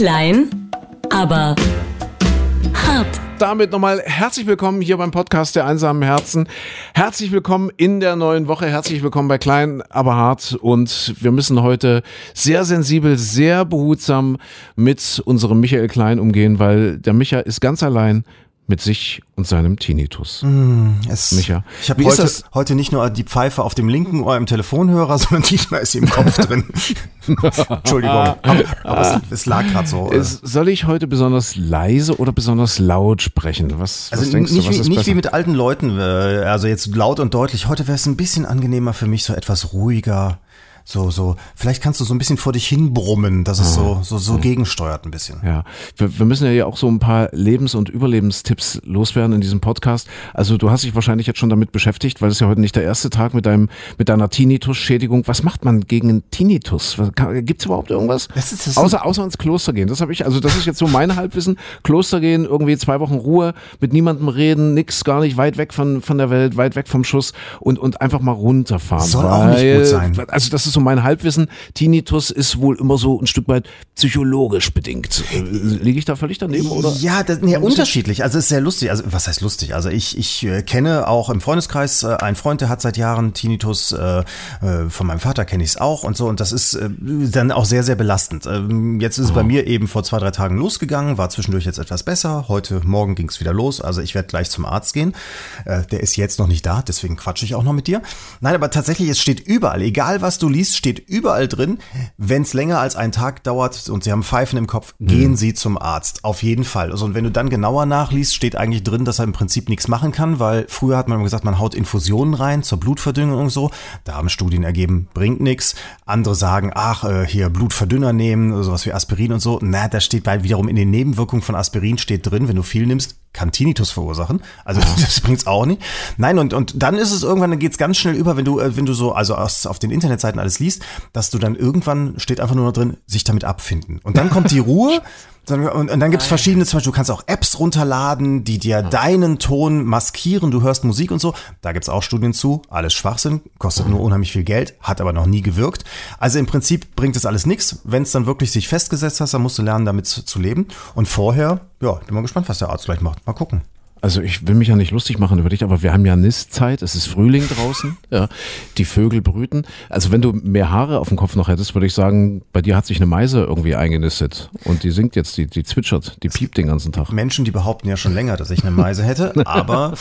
Klein, aber hart. Damit nochmal herzlich willkommen hier beim Podcast der einsamen Herzen. Herzlich willkommen in der neuen Woche. Herzlich willkommen bei Klein, aber hart. Und wir müssen heute sehr sensibel, sehr behutsam mit unserem Michael Klein umgehen, weil der Micha ist ganz allein mit sich und seinem Tinnitus. Mm, es, Micha, ich habe heute, heute nicht nur die Pfeife auf dem linken Ohr im Telefonhörer, sondern diesmal ist sie im Kopf drin. Entschuldigung, aber, aber es, es lag gerade so. Ist, soll ich heute besonders leise oder besonders laut sprechen? Was, Also was denkst nicht, du, was wie, ist nicht besser? wie mit alten Leuten, äh, also jetzt laut und deutlich. Heute wäre es ein bisschen angenehmer für mich, so etwas ruhiger. So, so, vielleicht kannst du so ein bisschen vor dich hin brummen, dass es so, so, so gegensteuert ein bisschen. Ja, wir, wir müssen ja hier auch so ein paar Lebens- und Überlebenstipps loswerden in diesem Podcast. Also du hast dich wahrscheinlich jetzt schon damit beschäftigt, weil es ja heute nicht der erste Tag mit deinem mit deiner Tinnitus-Schädigung. Was macht man gegen einen Tinnitus? Gibt es überhaupt irgendwas? Das ist- das außer außer ins Kloster gehen. Das habe ich. Also das ist jetzt so mein Halbwissen. Kloster gehen, irgendwie zwei Wochen Ruhe, mit niemandem reden, nix, gar nicht weit weg von von der Welt, weit weg vom Schuss und und einfach mal runterfahren. Soll auch nicht Weil- gut sein. Also das ist so mein Halbwissen. Tinnitus ist wohl immer so ein Stück weit psychologisch bedingt. Äh, Liege ich da völlig daneben oder? Ja, das, nee, unterschiedlich. Also es ist sehr lustig. Also was heißt lustig? Also ich, ich äh, kenne auch im Freundeskreis äh, einen Freund, der hat seit Jahren Tinnitus. Äh, äh, von meinem Vater kenne ich es auch und so. Und das ist äh, dann auch sehr, sehr belastend. Ähm, jetzt ist es bei mir eben vor zwei, drei Tagen losgegangen, war zwischendurch jetzt etwas besser. Heute Morgen ging es wieder los. Also ich werde gleich zum Arzt gehen. Der ist jetzt noch nicht da, deswegen quatsche ich auch noch mit dir. Nein, aber tatsächlich, es steht überall, egal was du liest, steht überall drin, wenn es länger als einen Tag dauert und sie haben Pfeifen im Kopf, gehen sie zum Arzt. Auf jeden Fall. Also, und wenn du dann genauer nachliest, steht eigentlich drin, dass er im Prinzip nichts machen kann, weil früher hat man immer gesagt, man haut Infusionen rein zur Blutverdünnung und so. Da haben Studien ergeben, bringt nichts. Andere sagen, ach, äh, hier Blutverdünner nehmen, sowas wie Aspirin und so. Na, da steht bei wiederum in den Nebenwirkungen von Aspirin steht drin, wenn du viel nimmst, kann Tinnitus verursachen. Also das bringt's auch nicht. Nein, und, und dann ist es irgendwann, dann geht's ganz schnell über, wenn du, äh, wenn du so, also aus, auf den Internetseiten alles liest, dass du dann irgendwann steht einfach nur noch drin, sich damit abfinden. Und dann kommt die Ruhe. Und, und dann gibt's verschiedene, zum Beispiel, du kannst auch Apps runterladen, die dir deinen Ton maskieren, du hörst Musik und so. Da gibt's auch Studien zu. Alles Schwachsinn, kostet nur unheimlich viel Geld, hat aber noch nie gewirkt. Also im Prinzip bringt es alles nichts. Wenn es dann wirklich sich festgesetzt hast, dann musst du lernen, damit zu, zu leben. Und vorher, ja, bin mal gespannt, was der Arzt gleich macht. Mal gucken. Also ich will mich ja nicht lustig machen über dich, aber wir haben ja Nistzeit, es ist Frühling draußen, ja, die Vögel brüten. Also wenn du mehr Haare auf dem Kopf noch hättest, würde ich sagen, bei dir hat sich eine Meise irgendwie eingenistet und die singt jetzt, die, die zwitschert, die piept den ganzen Tag. Menschen, die behaupten ja schon länger, dass ich eine Meise hätte, aber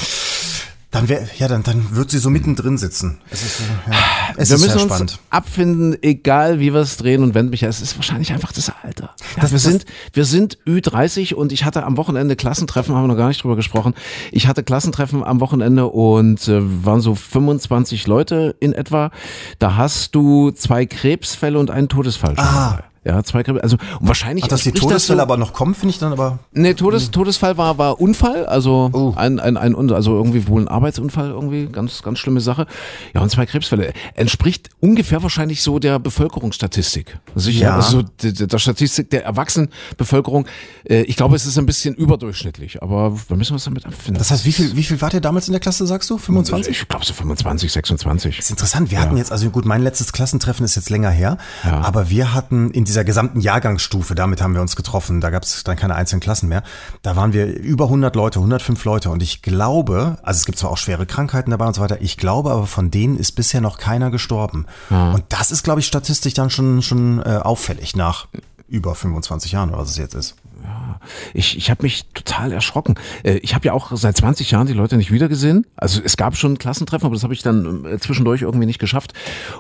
dann wär, ja, dann, dann wird sie so mittendrin sitzen. Es ist, ja, es wir ist müssen sehr uns spannend. abfinden, egal wie wir es drehen und wenden, Micha. Es ist wahrscheinlich einfach das Alter. Ja, Das- wir, das- sind, wir sind Ü30 und ich hatte am Wochenende Klassentreffen, haben wir noch gar nicht drüber gesprochen. Ich hatte Klassentreffen am Wochenende und äh, waren so 25 Leute in etwa. Da hast du zwei Krebsfälle und einen Todesfall. Ah. Ja, zwei Krebs. Also und wahrscheinlich. Dass die entspricht das Todesfälle so, aber noch kommen, finde ich dann aber. Nee, Todes, Todesfall war, war Unfall, also Oh. ein, ein, ein, also irgendwie wohl ein Arbeitsunfall, irgendwie, ganz, ganz schlimme Sache. Ja, und zwei Krebsfälle. Entspricht ungefähr wahrscheinlich so der Bevölkerungsstatistik. Sicher, Ja. also der, der Statistik der Erwachsenenbevölkerung. Äh, Ich glaube, es ist ein bisschen überdurchschnittlich, aber wir müssen uns damit abfinden. Das heißt, wie viel, wie viel wart ihr damals in der Klasse, sagst du? 25? ich glaube so 25, 26. Das ist interessant. Wir hatten jetzt, also gut, mein letztes Klassentreffen ist jetzt länger her, Ja. aber wir hatten in dieser gesamten Jahrgangsstufe, damit haben wir uns getroffen, da gab es dann keine einzelnen Klassen mehr, da waren wir über 100 Leute, 105 Leute und ich glaube, also es gibt zwar auch schwere Krankheiten dabei und so weiter, ich glaube aber von denen ist bisher noch keiner gestorben. Und das ist, glaube ich, statistisch dann schon, schon äh, auffällig nach über 25 Jahren oder was es jetzt ist. Ich, ich habe mich total erschrocken. Äh, Ich habe ja auch seit 20 Jahren die Leute nicht wiedergesehen. Also es gab schon Klassentreffen, aber das habe ich dann äh, zwischendurch irgendwie nicht geschafft.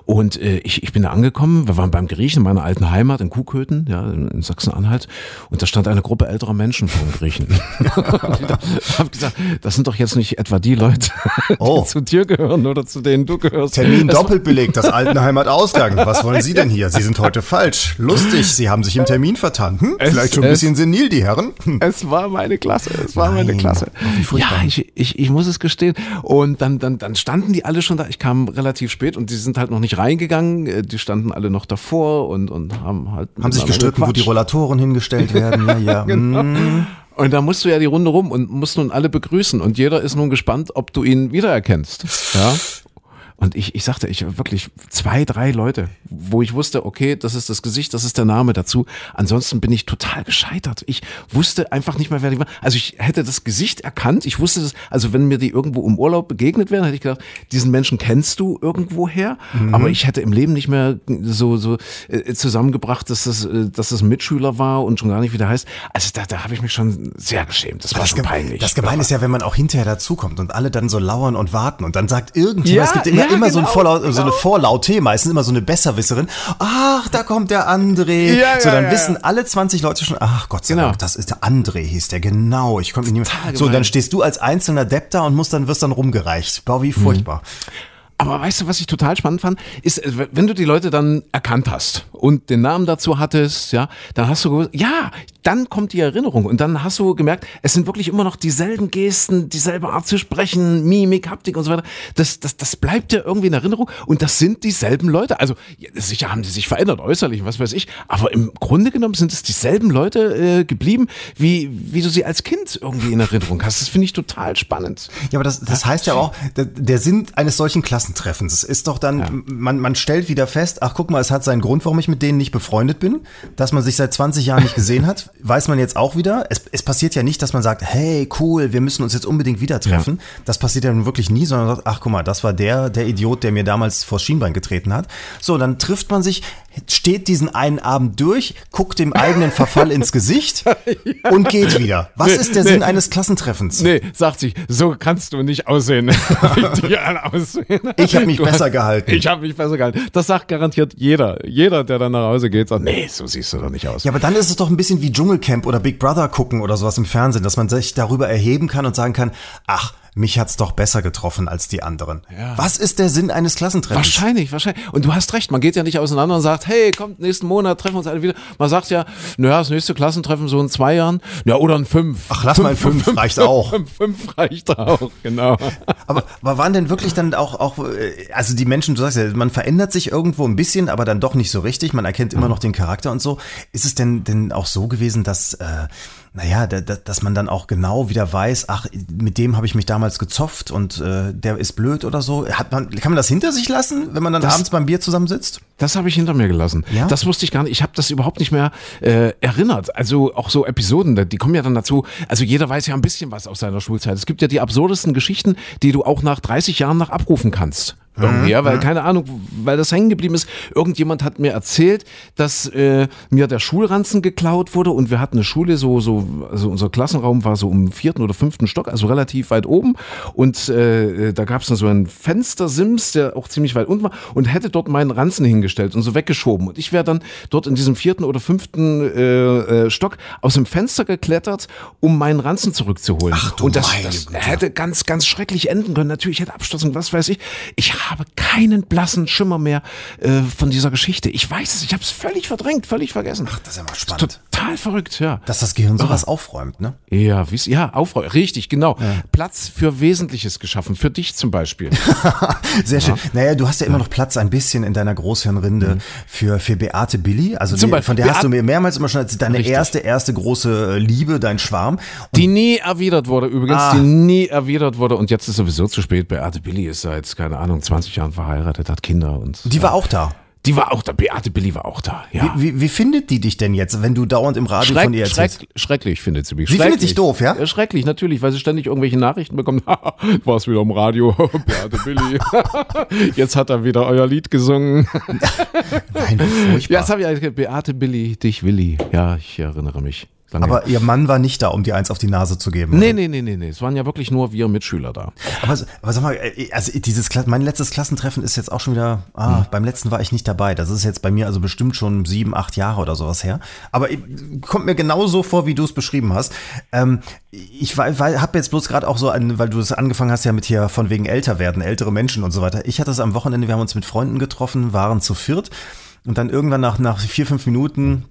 Und äh, ich, ich bin da angekommen, wir waren beim Griechen in meiner alten Heimat in Kuhköthen, ja, in, Sachsen-Anhalt. Und da stand eine Gruppe älterer Menschen vor dem Griechen. ich habe gesagt, das sind doch jetzt nicht etwa die Leute, Oh. die zu dir gehören oder zu denen du gehörst. Termin Es war- doppelt belegt, das Altenheimat Ausgang. Was wollen Sie denn hier? Sie sind heute falsch. Lustig, Sie haben sich im Termin vertan. Hm? Vielleicht schon ein bisschen senil, die Herren. Hm. Es war meine Klasse, es war meine Nein. Klasse. Wie furchtbar. ja, ich, ich, ich muss es gestehen. Und dann, dann, dann standen die alle schon da. Ich kam relativ spät und die sind halt noch nicht reingegangen. Äh, Die standen alle noch davor und, und haben halt. Haben sich gestritten, wo die. Rollatoren hingestellt werden. Ja, ja. Genau. mm. Und da musst du ja die Runde rum und musst nun alle begrüßen. Und jeder ist nun gespannt, ob du ihn wiedererkennst. Ja. Und ich, ich sagte, ich wirklich zwei, drei Leute, wo ich wusste, okay, das ist das Gesicht, das ist der Name dazu. Ansonsten bin ich total gescheitert. Ich wusste einfach nicht mehr, wer die war. Also ich hätte das Gesicht erkannt. Ich wusste das, also wenn mir die irgendwo im Urlaub begegnet wären, hätte ich gedacht, diesen Menschen kennst du irgendwoher. Mhm. Aber ich hätte im Leben nicht mehr so, so äh, zusammengebracht, dass das, äh, dass das ein Mitschüler war und schon gar nicht, wie der heißt. Also da, da habe ich mich schon sehr geschämt. Das war das schon peinlich. Das Gemeine ist ja, wenn man auch hinterher dazukommt und alle dann so lauern und warten und dann sagt irgendjemand, ja, es gibt immer, ja, immer genau, so, ein Vorlaut, genau. so eine Vorlaut-T, meistens immer so eine Besserwisserin. Ach, da kommt der André. Ja, so, dann wissen alle 20 Leute schon, ach Gott sei genau. Dank, das ist der André, hieß der, genau. Ich konnte nicht mehr. So, dann stehst du als einzelner Depp da und musst dann, wirst dann rumgereicht. Boah, wie furchtbar. Mhm. Aber weißt du, was ich total spannend fand, ist, äh, wenn du die Leute dann erkannt hast und den Namen dazu hattest, ja, dann hast du gewusst, ja, dann kommt die Erinnerung und dann hast du gemerkt, es sind wirklich immer noch dieselben Gesten, dieselbe Art zu sprechen, Mimik, Haptik und so weiter. Das, das, das bleibt dir irgendwie in Erinnerung und das sind dieselben Leute. Also sicher haben die sich verändert äußerlich, was weiß ich, aber im Grunde genommen sind es dieselben Leute äh, geblieben, wie, wie du sie als Kind irgendwie in Erinnerung hast. Das finde ich total spannend. Ja, aber das, das heißt ja auch, der, der Sinn eines solchen Klassen Klassentreffens. ist doch dann, ja. man, man stellt wieder fest, ach guck mal, es hat seinen Grund, warum ich mit denen nicht befreundet bin, dass man sich seit 20 Jahren nicht gesehen hat, weiß man jetzt auch wieder. Es, es passiert ja nicht, dass man sagt, hey, cool, wir müssen uns jetzt unbedingt wieder treffen. Ja. Das passiert ja nun wirklich nie, sondern sagt, ach guck mal, das war der, der Idiot, der mir damals vor Schienbein getreten hat. So, dann trifft man sich, steht diesen einen Abend durch, guckt dem eigenen Verfall ins Gesicht ja. und geht wieder. Was nee, ist der nee. Sinn eines Klassentreffens? Nee, sagt sich, so kannst du nicht aussehen. ich habe mich du besser hast, gehalten. Ich habe mich besser gehalten. Das sagt garantiert jeder. Jeder, der dann nach Hause geht, sagt, nee, so siehst du doch nicht aus. Ja, aber dann ist es doch ein bisschen wie Dschungelcamp oder Big Brother gucken oder sowas im Fernsehen, dass man sich darüber erheben kann und sagen kann, ach, mich hat's doch besser getroffen als die anderen. Ja. Was ist der Sinn eines Klassentreffens? Wahrscheinlich, wahrscheinlich. Und du hast recht, man geht ja nicht auseinander und sagt, hey, kommt nächsten Monat, treffen wir uns alle wieder. Man sagt ja, naja, das nächste Klassentreffen so in zwei Jahren. Ja, oder in fünf. Ach, lass fünf, mal in fünf, fünf reicht fünf, auch. Fünf, fünf, reicht auch, genau. Aber, aber waren denn wirklich dann auch, auch, äh, also die Menschen, du sagst ja, man verändert sich irgendwo ein bisschen, aber dann doch nicht so richtig. Man erkennt immer mhm. noch den Charakter und so. Ist es denn, denn auch so gewesen, dass, äh, naja, da, da, dass man dann auch genau wieder weiß, ach, mit dem habe ich mich damals gezopft und äh, der ist blöd oder so. Hat man, kann man das hinter sich lassen, wenn man dann das, abends beim Bier zusammensitzt? Das habe ich hinter mir gelassen. Ja? Das wusste ich gar nicht. Ich habe das überhaupt nicht mehr äh, erinnert. Also auch so Episoden, die kommen ja dann dazu. Also jeder weiß ja ein bisschen was aus seiner Schulzeit. Es gibt ja die absurdesten Geschichten, die du auch nach 30 Jahren noch abrufen kannst irgendwie, ja, weil mhm. keine Ahnung, weil das hängen geblieben ist. Irgendjemand hat mir erzählt, dass äh, mir der Schulranzen geklaut wurde und wir hatten eine Schule, so, so, also unser Klassenraum war so im vierten oder fünften Stock, also relativ weit oben und äh, da gab es so einen Fenstersims, der auch ziemlich weit unten war und hätte dort meinen Ranzen hingestellt und so weggeschoben und ich wäre dann dort in diesem vierten oder fünften äh, äh, Stock aus dem Fenster geklettert, um meinen Ranzen zurückzuholen. Ach, du und das, das hätte ganz, ganz schrecklich enden können. Natürlich hätte Abstoßung, was weiß ich. Ich habe keinen blassen Schimmer mehr äh, von dieser Geschichte. Ich weiß es, ich habe es völlig verdrängt, völlig vergessen. Ach, das ist ja mal spannend. Total verrückt, ja. Dass das Gehirn oh. aufräumt, ne? Ja, wie's, ja, aufräumt, richtig, genau. Ja. Platz für Wesentliches geschaffen, für dich zum Beispiel. Sehr schön. Naja, du hast ja immer noch Platz ein bisschen in deiner Großhirnrinde mhm. für, für Beate Billy. Also die, Beispiel, von der Beate hast du mir mehrmals immer schon als deine richtig. erste, erste große Liebe, dein Schwarm. Und die nie erwidert wurde übrigens, ah. die nie erwidert wurde und jetzt ist sowieso zu spät. Beate Billy ist seit, keine Ahnung, 20 Jahren verheiratet, hat Kinder und. Die war auch da. Die war auch da, Beate Billy war auch da, ja. Wie, wie, wie, findet die dich denn jetzt, wenn du dauernd im Radio Schreck, von ihr erzählst? Schreck, schrecklich findet sie mich. Sie findet dich doof, ja? Schrecklich, natürlich, weil sie ständig irgendwelche Nachrichten bekommt. du warst wieder im Radio, Beate Billy. jetzt hat er wieder euer Lied gesungen. Nein, furchtbar. Ja, das habe ich Beate Billy, dich Willi. Ja, ich erinnere mich. Aber ihr Mann war nicht da, um die eins auf die Nase zu geben. Nee, nee, nee, nee, nee. Es waren ja wirklich nur wir Mitschüler da. Aber, aber sag mal, äh, also dieses mein letztes Klassentreffen ist jetzt auch schon wieder, ah, hm. beim letzten war ich nicht dabei. Das ist jetzt bei mir also bestimmt schon sieben, acht Jahre oder sowas her. Aber äh, kommt mir genauso vor, wie du es beschrieben hast. Ähm, ich habe jetzt bloß gerade auch so, ein, weil du es angefangen hast ja mit hier von wegen älter werden, ältere Menschen und so weiter. Ich hatte es am Wochenende, wir haben uns mit Freunden getroffen, waren zu viert. Und dann irgendwann nach, nach vier, fünf Minuten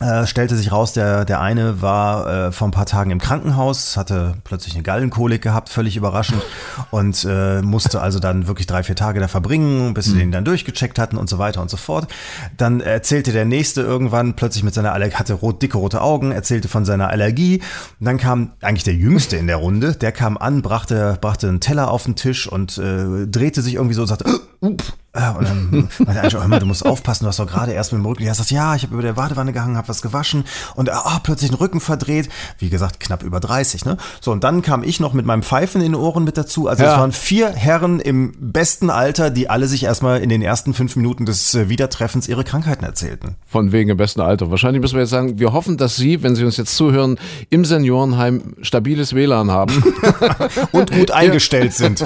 äh, stellte sich raus, der, der eine war äh, vor ein paar Tagen im Krankenhaus, hatte plötzlich eine Gallenkolik gehabt, völlig überraschend und äh, musste also dann wirklich drei, vier Tage da verbringen, bis sie mhm. den dann durchgecheckt hatten und so weiter und so fort. Dann erzählte der nächste irgendwann plötzlich mit seiner Allergie, hatte rot, dicke rote Augen, erzählte von seiner Allergie. Und dann kam eigentlich der Jüngste in der Runde, der kam an, brachte, brachte einen Teller auf den Tisch und äh, drehte sich irgendwie so und sagte, up, ja, und dann meinte Angela, hör mal, du musst aufpassen, du hast doch gerade erst mit dem Rücken. Ja, sagst, ja, ich habe über der Badewanne gehangen, habe was gewaschen und ah, plötzlich den Rücken verdreht. Wie gesagt, knapp über 30, ne? So, und dann kam ich noch mit meinem Pfeifen in den Ohren mit dazu. Also Ja. es waren vier Herren im besten Alter, die alle sich erstmal in den ersten fünf Minuten des äh, Wiedertreffens ihre Krankheiten erzählten. Von wegen im besten Alter. Wahrscheinlich müssen wir jetzt sagen, wir hoffen, dass Sie, wenn Sie uns jetzt zuhören, im Seniorenheim stabiles WLAN haben. Und gut eingestellt sind.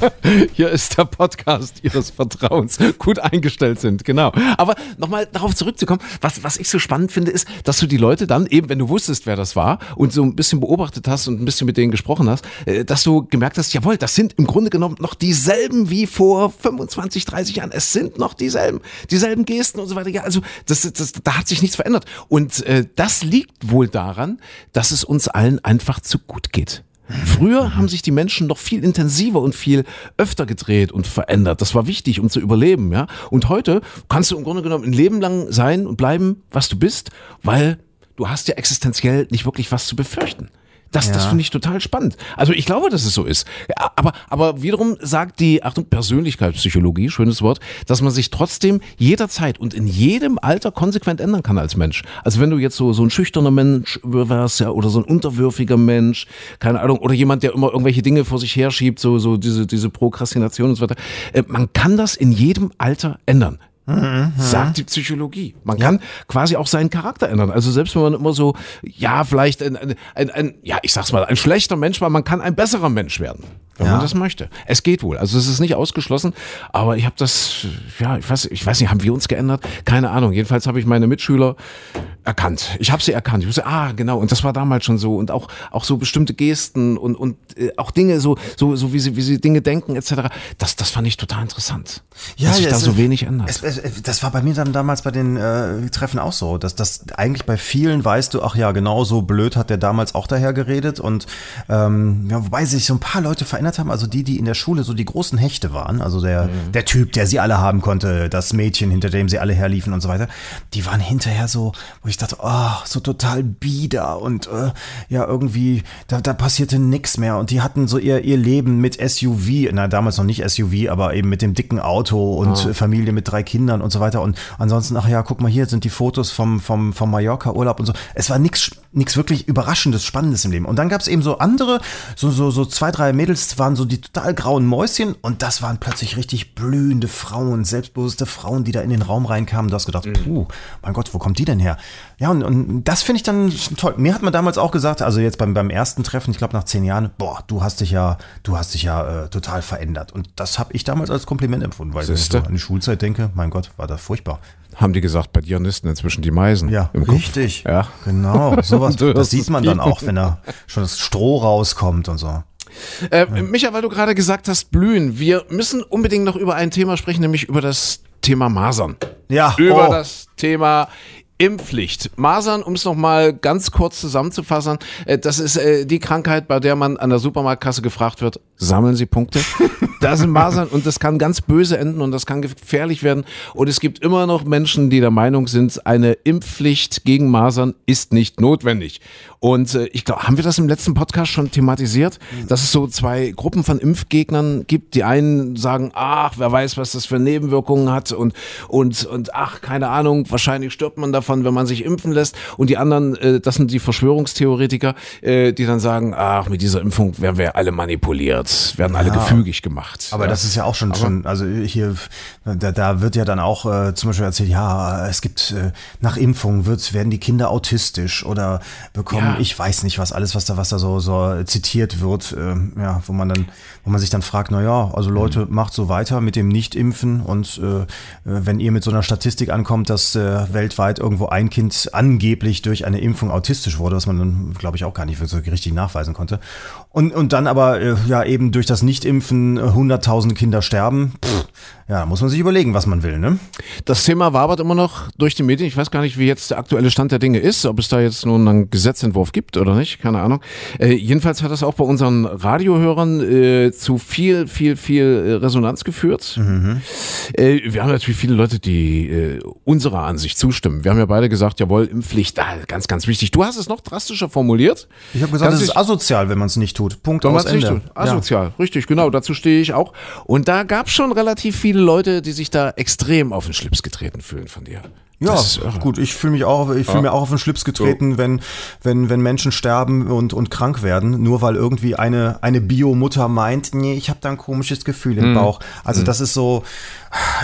Hier ist der Podcast Ihres Vertrauens. Gut eingestellt sind, genau. Aber nochmal darauf zurückzukommen, was, was ich so spannend finde, ist, dass du die Leute dann eben, wenn du wusstest, wer das war und so ein bisschen beobachtet hast und ein bisschen mit denen gesprochen hast, äh, dass du gemerkt hast, jawohl, das sind im Grunde genommen noch dieselben wie vor 25, 30 Jahren. Es sind noch dieselben, dieselben Gesten und so weiter. Ja, also das, das, da hat sich nichts verändert. Und äh, das liegt wohl daran, dass es uns allen einfach zu gut geht. Früher haben sich die Menschen noch viel intensiver und viel öfter gedreht und verändert. Das war wichtig, um zu überleben, ja. Und heute kannst du im Grunde genommen ein Leben lang sein und bleiben, was du bist, weil du hast ja existenziell nicht wirklich was zu befürchten. Das, das Ja. finde ich total spannend. Also ich glaube, dass es so ist. Aber, aber wiederum sagt die, Achtung, Persönlichkeitspsychologie, schönes Wort, dass man sich trotzdem jederzeit und in jedem Alter konsequent ändern kann als Mensch. Also wenn du jetzt so, so ein schüchterner Mensch wärst, ja, oder so ein unterwürfiger Mensch, keine Ahnung, oder jemand, der immer irgendwelche Dinge vor sich herschiebt, so, so diese, diese Prokrastination und so weiter. Äh, man kann das in jedem Alter ändern. Sagt die Psychologie. Man kann quasi auch seinen Charakter ändern. Also selbst wenn man immer so, ja, vielleicht ein, ein, ein, ein ja, ich sag's mal, ein schlechter Mensch war, man kann ein besserer Mensch werden, wenn Ja. man das möchte. Es geht wohl. Also es ist nicht ausgeschlossen, aber ich habe das, ja, ich weiß, ich weiß nicht, haben wir uns geändert? Keine Ahnung. Jedenfalls habe ich meine Mitschüler erkannt. Ich habe sie erkannt. Ich wusste, ah, genau. Und das war damals schon so. Und auch, auch so bestimmte Gesten und, und äh, auch Dinge, so, so, so wie sie, wie sie Dinge denken, etc. Das, das fand ich total interessant. dass sich da es- so wenig ändert. Es, es, das war bei mir dann damals bei den äh, Treffen auch so, dass das eigentlich bei vielen weißt du, ach ja, genau so blöd hat der damals auch daher geredet und ähm, ja, wobei sich so ein paar Leute verändert haben, also die, die in der Schule so die großen Hechte waren, also der, der Typ, der sie alle haben konnte, das Mädchen, hinter dem sie alle herliefen und so weiter, die waren hinterher so, wo ich dachte, oh, so total bieder und äh, ja, irgendwie, da, da passierte nichts mehr. Und die hatten so ihr, ihr Leben mit SUV, na damals noch nicht SUV, aber eben mit dem dicken Auto und äh, Familie mit drei Kindern und so weiter. Und ansonsten, ach ja, guck mal hier sind die Fotos vom, vom, vom Mallorca-Urlaub und so. Es war nichts nichts wirklich Überraschendes, Spannendes im Leben. Und dann gab es eben so andere, so, so, so zwei, drei Mädels waren so die total grauen Mäuschen und das waren plötzlich richtig blühende Frauen, selbstbewusste Frauen, die da in den Raum reinkamen. Du hast gedacht, puh, mein Gott, wo kommt die denn her? Ja, und, und das finde ich dann toll. Mir hat man damals auch gesagt, also jetzt beim, beim ersten Treffen, ich glaube nach zehn Jahren, boah, du hast dich ja, du hast dich ja äh, total verändert. Und das habe ich damals als Kompliment empfunden, weil wenn ich so Siehste? an die Schulzeit denke, mein Gott, war das furchtbar. haben die gesagt, bei dir nisten inzwischen die Meisen. Ja, im Kopf. richtig. Ja. Genau, sowas. Das sieht man dann auch, wenn da schon das Stroh rauskommt und so. Äh, Micha, weil du gerade gesagt hast, blühen. Wir müssen unbedingt noch über ein Thema sprechen, nämlich über das Thema Masern. Ja, Über oh. das Thema Impfpflicht. Masern, um es nochmal ganz kurz zusammenzufassen, äh, das ist äh, die Krankheit, bei der man an der Supermarktkasse gefragt wird, sammeln Sie Punkte? Da sind Masern und das kann ganz böse enden und das kann gefährlich werden. Und es gibt immer noch Menschen, die der Meinung sind, eine Impfpflicht gegen Masern ist nicht notwendig. Und äh, ich glaube, haben wir das im letzten Podcast schon thematisiert, dass es so zwei Gruppen von Impfgegnern gibt. Die einen sagen, ach, wer weiß, was das für Nebenwirkungen hat und, und, und ach, keine Ahnung, wahrscheinlich stirbt man davon, wenn man sich impfen lässt. Und die anderen, äh, das sind die Verschwörungstheoretiker, äh, die dann sagen, ach, mit dieser Impfung werden wir alle manipuliert, werden alle gefügig gemacht. Aber ja. das ist ja auch schon, schon also hier, da, da wird ja dann auch äh, zum Beispiel erzählt, ja, es gibt äh, nach Impfung wird, werden die Kinder autistisch oder bekommen, Ja. ich weiß nicht was, alles, was da, was da so, so zitiert wird, ähm, ja, wo man dann, wo man sich dann fragt, na ja, also Leute, macht so weiter mit dem Nicht-Impfen und äh, äh, wenn ihr mit so einer Statistik ankommt, dass äh, weltweit irgendwo ein Kind angeblich durch eine Impfung autistisch wurde, was man dann, glaube ich, auch gar nicht so richtig nachweisen konnte. Und, und dann aber äh, ja eben durch das Nichtimpfen äh, hunderttausende Kinder sterben. Pff, ja, da muss man sich überlegen, was man will, ne? Das Thema wabert immer noch durch die Medien. Ich weiß gar nicht, wie jetzt der aktuelle Stand der Dinge ist, ob es da jetzt nun einen Gesetzentwurf gibt oder nicht, keine Ahnung. Äh, jedenfalls hat das auch bei unseren Radiohörern äh, zu viel, viel, viel äh, Resonanz geführt. Äh, wir haben natürlich viele Leute, die unserer Ansicht zustimmen. Wir haben ja beide gesagt, jawohl, Impfpflicht, ganz, ganz wichtig. Du hast es noch drastischer formuliert. Ich habe gesagt, es ist asozial, wenn man es nicht tut. Punkt Wenn man aus es nicht Ende. tut. Asozial, richtig, genau, dazu stehe ich auch. Und da gab es schon relativ viele Leute, die sich da extrem auf den Schlips getreten fühlen von dir. Ja, gut, ich fühle mich auch, ich fühle mir auch auf den Schlips getreten, wenn, wenn, wenn Menschen sterben und, und krank werden, nur weil irgendwie eine, eine Bio-Mutter meint, nee, ich habe da ein komisches Gefühl im Bauch. Also das ist so,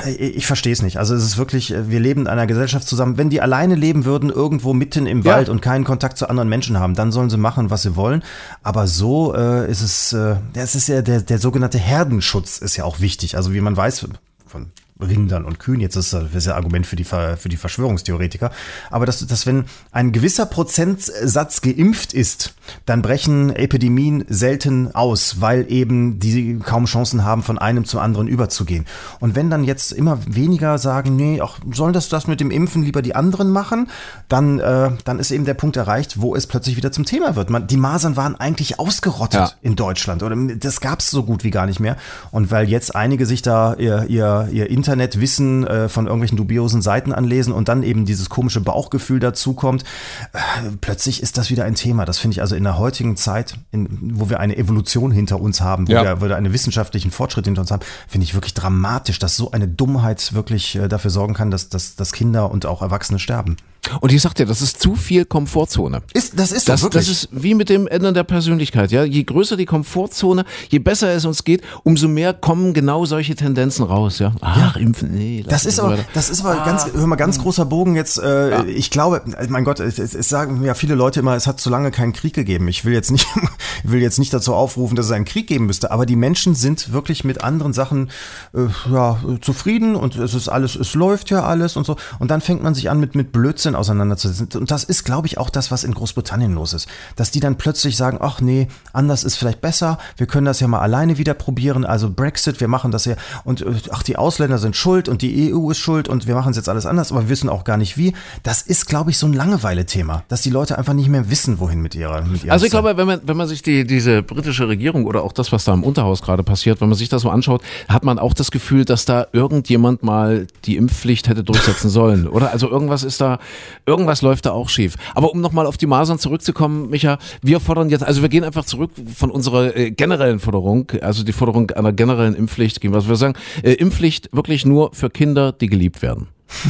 ich, ich verstehe es nicht. Also es ist wirklich, wir leben in einer Gesellschaft zusammen. Wenn die alleine leben würden, irgendwo mitten im Ja. Wald und keinen Kontakt zu anderen Menschen haben, dann sollen sie machen, was sie wollen. Aber so äh, ist es, äh, das ist ja der, der sogenannte Herdenschutz ist ja auch wichtig. Also wie man weiß von Rindern und Kühen, jetzt ist das ist ja Argument für die, für die Verschwörungstheoretiker, aber dass, dass wenn ein gewisser Prozentsatz geimpft ist, dann brechen Epidemien selten aus, weil eben die kaum Chancen haben, von einem zum anderen überzugehen. Und wenn dann jetzt immer weniger sagen, nee, auch sollen das das mit dem Impfen lieber die anderen machen, dann, äh, dann ist eben der Punkt erreicht, wo es plötzlich wieder zum Thema wird. Man, die Masern waren eigentlich ausgerottet Ja. in Deutschland oder das gab es so gut wie gar nicht mehr. Und weil jetzt einige sich da ihr, ihr, ihr Internetwissen äh, von irgendwelchen dubiosen Seiten anlesen und dann eben dieses komische Bauchgefühl dazukommt, äh, plötzlich ist das wieder ein Thema. Das finde ich also in der heutigen Zeit, in, wo wir eine Evolution hinter uns haben, wo, Ja. wir, wo wir einen wissenschaftlichen Fortschritt hinter uns haben, finde ich wirklich dramatisch, dass so eine Dummheit wirklich äh, dafür sorgen kann, dass, dass, dass Kinder und auch Erwachsene sterben. Und ich sag dir, das ist zu viel Komfortzone. Ist, das ist Das, doch das wirklich. ist wie mit dem Ändern der Persönlichkeit. Ja? Je größer die Komfortzone, je besser es uns geht, umso mehr kommen genau solche Tendenzen raus. Ja? Ach, impfen, nee. Das ist so aber, das ist aber ganz, hör mal, ganz großer Bogen jetzt. Äh, Ich glaube, mein Gott, es, es es sagen ja viele Leute immer, es hat zu lange keinen Krieg gegeben. Ich will jetzt nicht, will jetzt nicht dazu aufrufen, dass es einen Krieg geben müsste. Aber die Menschen sind wirklich mit anderen Sachen äh, ja, zufrieden und es ist alles, es läuft ja alles und so. Und dann fängt man sich an, mit mit Blödsinn auseinanderzusetzen. Und das ist, glaube ich, auch das, was in Großbritannien los ist, dass die dann plötzlich sagen, ach nee, anders ist vielleicht besser. Wir können das ja mal alleine wieder probieren. Also Brexit, wir machen das ja und äh, ach die Ausländer sind schuld und die EU ist schuld und wir machen es jetzt alles anders, aber wir wissen auch gar nicht wie. Das ist, glaube ich, so ein Langeweile-Thema, dass die Leute einfach nicht mehr wissen, wohin mit ihrer. Mit ihrer Also ich Zeit. glaube, wenn man, wenn man sich die, diese britische Regierung oder auch das, was da im Unterhaus gerade passiert, wenn man sich das so anschaut, hat man auch das Gefühl, dass da irgendjemand mal die Impfpflicht hätte durchsetzen sollen. Oder? Also irgendwas ist da, irgendwas läuft da auch schief. Aber um nochmal auf die Masern zurückzukommen, Micha, wir fordern jetzt, also wir gehen einfach zurück von unserer äh, generellen Forderung, also die Forderung einer generellen Impfpflicht gehen, was wir sagen, äh, Impfpflicht wirklich nur für Kinder, die geliebt werden.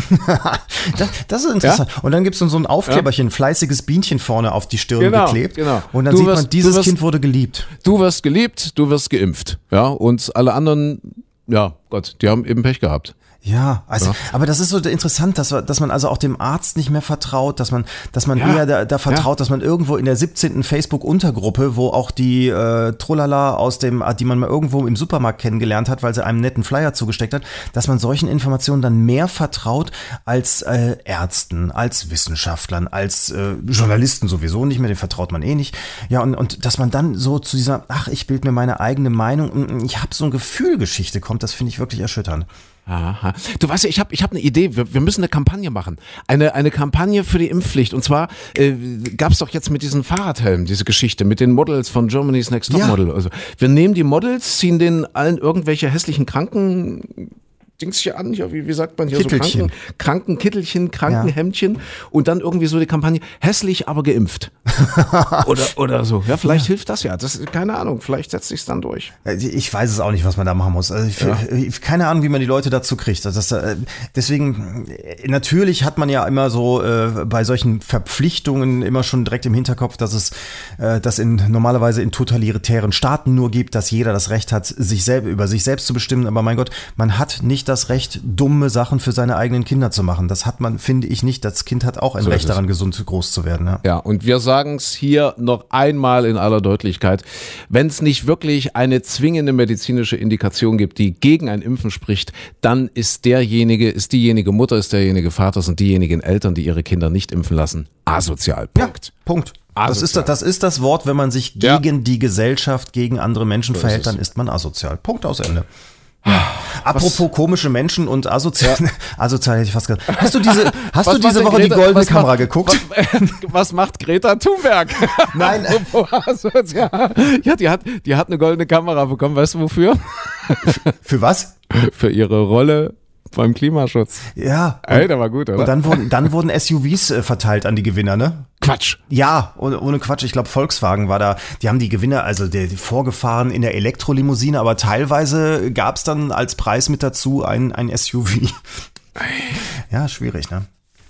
Das, das ist interessant. Und dann gibt es so ein Aufkleberchen, fleißiges Bienchen vorne auf die Stirn Genau, geklebt. genau. Und dann Du sieht wirst- man, dieses wirst- Kind wurde geliebt. Du wirst geliebt, du wirst geimpft. Ja, und alle anderen, ja, Gott, die haben eben Pech gehabt. Ja, also, aber das ist so interessant, dass, dass man also auch dem Arzt nicht mehr vertraut, dass man, dass man Ja, eher da, da vertraut, dass man irgendwo in der 17. Facebook-Untergruppe, wo auch die äh, Trollala aus dem, die man mal irgendwo im Supermarkt kennengelernt hat, weil sie einem netten Flyer zugesteckt hat, dass man solchen Informationen dann mehr vertraut als äh, Ärzten, als Wissenschaftlern, als äh, Journalisten sowieso nicht mehr, den vertraut man eh nicht. Ja, und, und dass man dann so zu dieser, ach, ich bild mir meine eigene Meinung, und ich habe so ein Gefühlgeschichte kommt, das finde ich wirklich erschütternd. Aha. Du weißt ja, ich habe ich hab eine Idee. Wir, wir müssen eine Kampagne machen. Eine, eine Kampagne für die Impfpflicht. Und zwar äh, gab es doch jetzt mit diesen Fahrradhelmen diese Geschichte mit den Models von Germany's Next Top Ja. Model. Also wir nehmen die Models, ziehen denen allen irgendwelche hässlichen Kranken. Dings hier an, ja, wie, wie sagt man hier Kittelchen. so Kranken, Krankenkittelchen, Krankenhemdchen und dann irgendwie so die Kampagne hässlich, aber geimpft. oder, oder so. Ja, vielleicht hilft das ja. Das keine Ahnung, vielleicht setzt sich's dann durch. Äh, Ich weiß es auch nicht, was man da machen muss. Also ich, ich, keine Ahnung, wie man die Leute dazu kriegt. Also das, äh, deswegen, äh, natürlich hat man ja immer so äh, bei solchen Verpflichtungen immer schon direkt im Hinterkopf, dass es äh, das in normalerweise in totalitären Staaten nur gibt, dass jeder das Recht hat, sich selber über sich selbst zu bestimmen. Aber mein Gott, man hat nicht das Recht, dumme Sachen für seine eigenen Kinder zu machen. Das hat man, finde ich nicht. Das Kind hat auch ein So ist Recht daran, gesund groß zu werden. Ja. Ja, und wir sagen es hier noch einmal in aller Deutlichkeit. Wenn es nicht wirklich eine zwingende medizinische Indikation gibt, die gegen ein Impfen spricht, dann ist derjenige, ist diejenige Mutter, ist derjenige Vater, sind diejenigen Eltern, die ihre Kinder nicht impfen lassen, asozial. Punkt. Punkt. Das ist, Asozial. das ist das Wort, wenn man sich Ja. gegen die Gesellschaft, gegen andere Menschen ist verhält, es. dann ist man asozial. Punkt aus Ende. Ja. Apropos komische Menschen und asozial, asozial hätte ich fast gesagt. Hast du diese, hast Was du diese Woche die Greta- goldene was Kamera macht- geguckt? Was, was macht Greta Thunberg? Nein. Ja, die hat, die hat eine goldene Kamera bekommen. Weißt du wofür? Für was? Für ihre Rolle beim Klimaschutz. Ja. Ey, der war gut, oder? Und dann wurden, dann wurden SUVs äh, verteilt an die Gewinner, ne? Quatsch. Ja, ohne, ohne Quatsch. Ich glaube, Volkswagen war da. Die haben die Gewinner, also die, die vorgefahren in der Elektrolimousine, aber teilweise gab es dann als Preis mit dazu ein, ein SUV. Ja, schwierig, ne?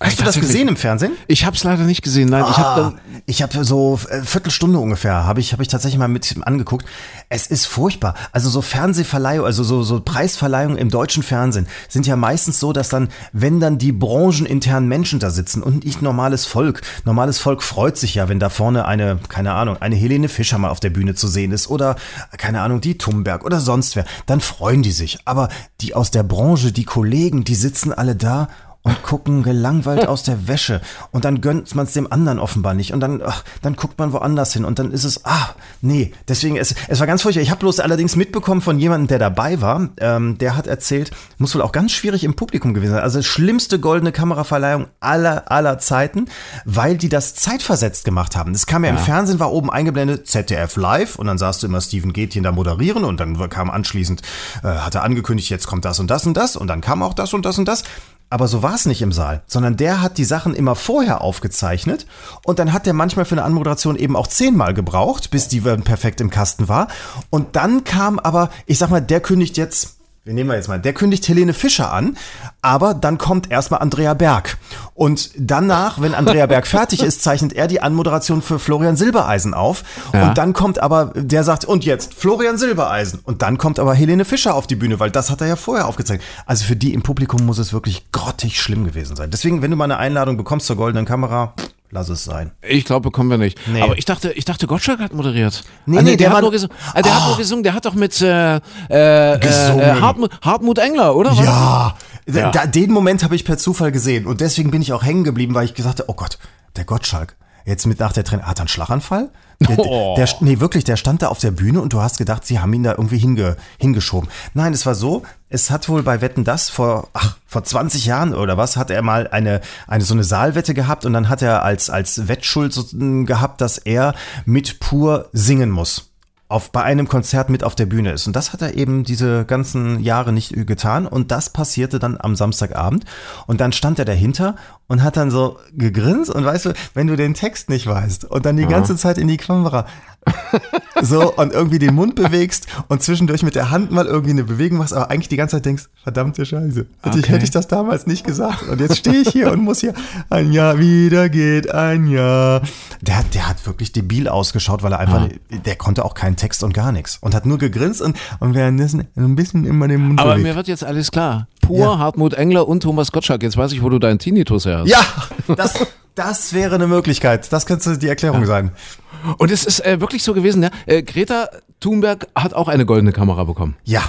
Hast du das gesehen im Fernsehen? Ich habe es leider nicht gesehen. Nein, ich habe Ah, ich habe so äh, Viertelstunde ungefähr habe ich habe ich tatsächlich mal mit angeguckt. Es ist furchtbar. Also so Fernsehverleihung, also so so Preisverleihungen im deutschen Fernsehen sind ja meistens so, dass dann wenn dann die brancheninternen Menschen da sitzen und nicht normales Volk. Normales Volk freut sich ja, wenn da vorne eine keine Ahnung, eine Helene Fischer mal auf der Bühne zu sehen ist oder keine Ahnung, die Thunberg oder sonst wer. Dann freuen die sich, aber die aus der Branche, die Kollegen, die sitzen alle da und gucken gelangweilt aus der Wäsche. Und dann gönnt man es dem anderen offenbar nicht. Und dann ach, dann guckt man woanders hin. Und dann ist es ah nee deswegen es, es war ganz furchtbar. Ich habe bloß allerdings mitbekommen von jemandem der dabei war ähm, der hat erzählt muss wohl auch ganz schwierig im Publikum gewesen sein. Also schlimmste goldene Kameraverleihung aller aller Zeiten weil die das zeitversetzt gemacht haben. Es kam ja, im Fernsehen war oben eingeblendet ZDF live. Und dann sahst du immer Steven Gätchen da moderieren. Und dann kam anschließend äh, hat er angekündigt jetzt kommt das und das und das. Und dann kam auch das und das und das aber so war es nicht im Saal, sondern der hat die Sachen immer vorher aufgezeichnet und dann hat der manchmal für eine Anmoderation eben auch zehnmal gebraucht, bis die perfekt im Kasten war. Und dann kam aber, ich sag mal, der kündigt jetzt, wir nehmen wir jetzt mal, der kündigt Helene Fischer an, aber dann kommt erstmal Andrea Berg. Und danach, wenn Andrea Berg fertig ist, zeichnet er die Anmoderation für Florian Silbereisen auf. Ja. Und dann kommt aber, der sagt, und jetzt Florian Silbereisen. Und dann kommt aber Helene Fischer auf die Bühne, weil das hat er ja vorher aufgezeigt. Also für die im Publikum muss es wirklich grottig schlimm gewesen sein. Deswegen, wenn du mal eine Einladung bekommst zur goldenen Kamera, lass es sein. Ich glaube, bekommen wir nicht. Nee. Aber ich dachte, ich dachte, Gottschalk hat moderiert. Nee, Ah, nee, der der, war- hat nur gesungen. Ah, der hat nur gesungen. Der hat doch mit äh, äh, Gesungen. Äh, Hartmut, Hartmut Engler, oder? War Ja, Ja. Da, den Moment habe ich per Zufall gesehen und deswegen bin ich auch hängen geblieben, weil ich gesagt habe, oh Gott, der Gottschalk, jetzt mit nach der Training, hat er einen Schlaganfall? Der, Oh. der, nee, wirklich, der stand da auf der Bühne und du hast gedacht, sie haben ihn da irgendwie hinge, hingeschoben. Nein, es war so, es hat wohl bei Wetten das vor, ach, vor 20 Jahren oder was, hat er mal eine, eine so eine Saalwette gehabt und dann hat er als, als Wettschuld so, m, gehabt, dass er mit pur singen muss. Auf, bei einem Konzert mit auf der Bühne ist. Und das hat er eben diese ganzen Jahre nicht getan. Und das passierte dann am Samstagabend. Und dann stand er dahinter und hat dann so gegrinst. Und weißt du, wenn du den Text nicht weißt und dann die ganze Zeit in die Kamera so und irgendwie den Mund bewegst und zwischendurch mit der Hand mal irgendwie eine Bewegung machst, aber eigentlich die ganze Zeit denkst, verdammte Scheiße. Hätte, ich, Okay. hätte ich das damals nicht gesagt. Und jetzt stehe ich hier und muss hier ein Jahr wieder geht, ein Jahr. Der, hat- der hat wirklich debil ausgeschaut, weil er einfach, der konnte auch keinen Text und gar nichts. Und hat nur gegrinst und, und währenddessen ein bisschen immer den Mund Aber bewegt. mir wird jetzt alles klar. Pur Ja. Hartmut Engler und Thomas Gottschalk. Jetzt weiß ich, wo du deinen Tinnitus her hast. Ja, das, das wäre eine Möglichkeit. Das könnte die Erklärung sein. Und es ist äh, wirklich so gewesen, ja? Äh, Greta Thunberg hat auch eine goldene Kamera bekommen. Ja.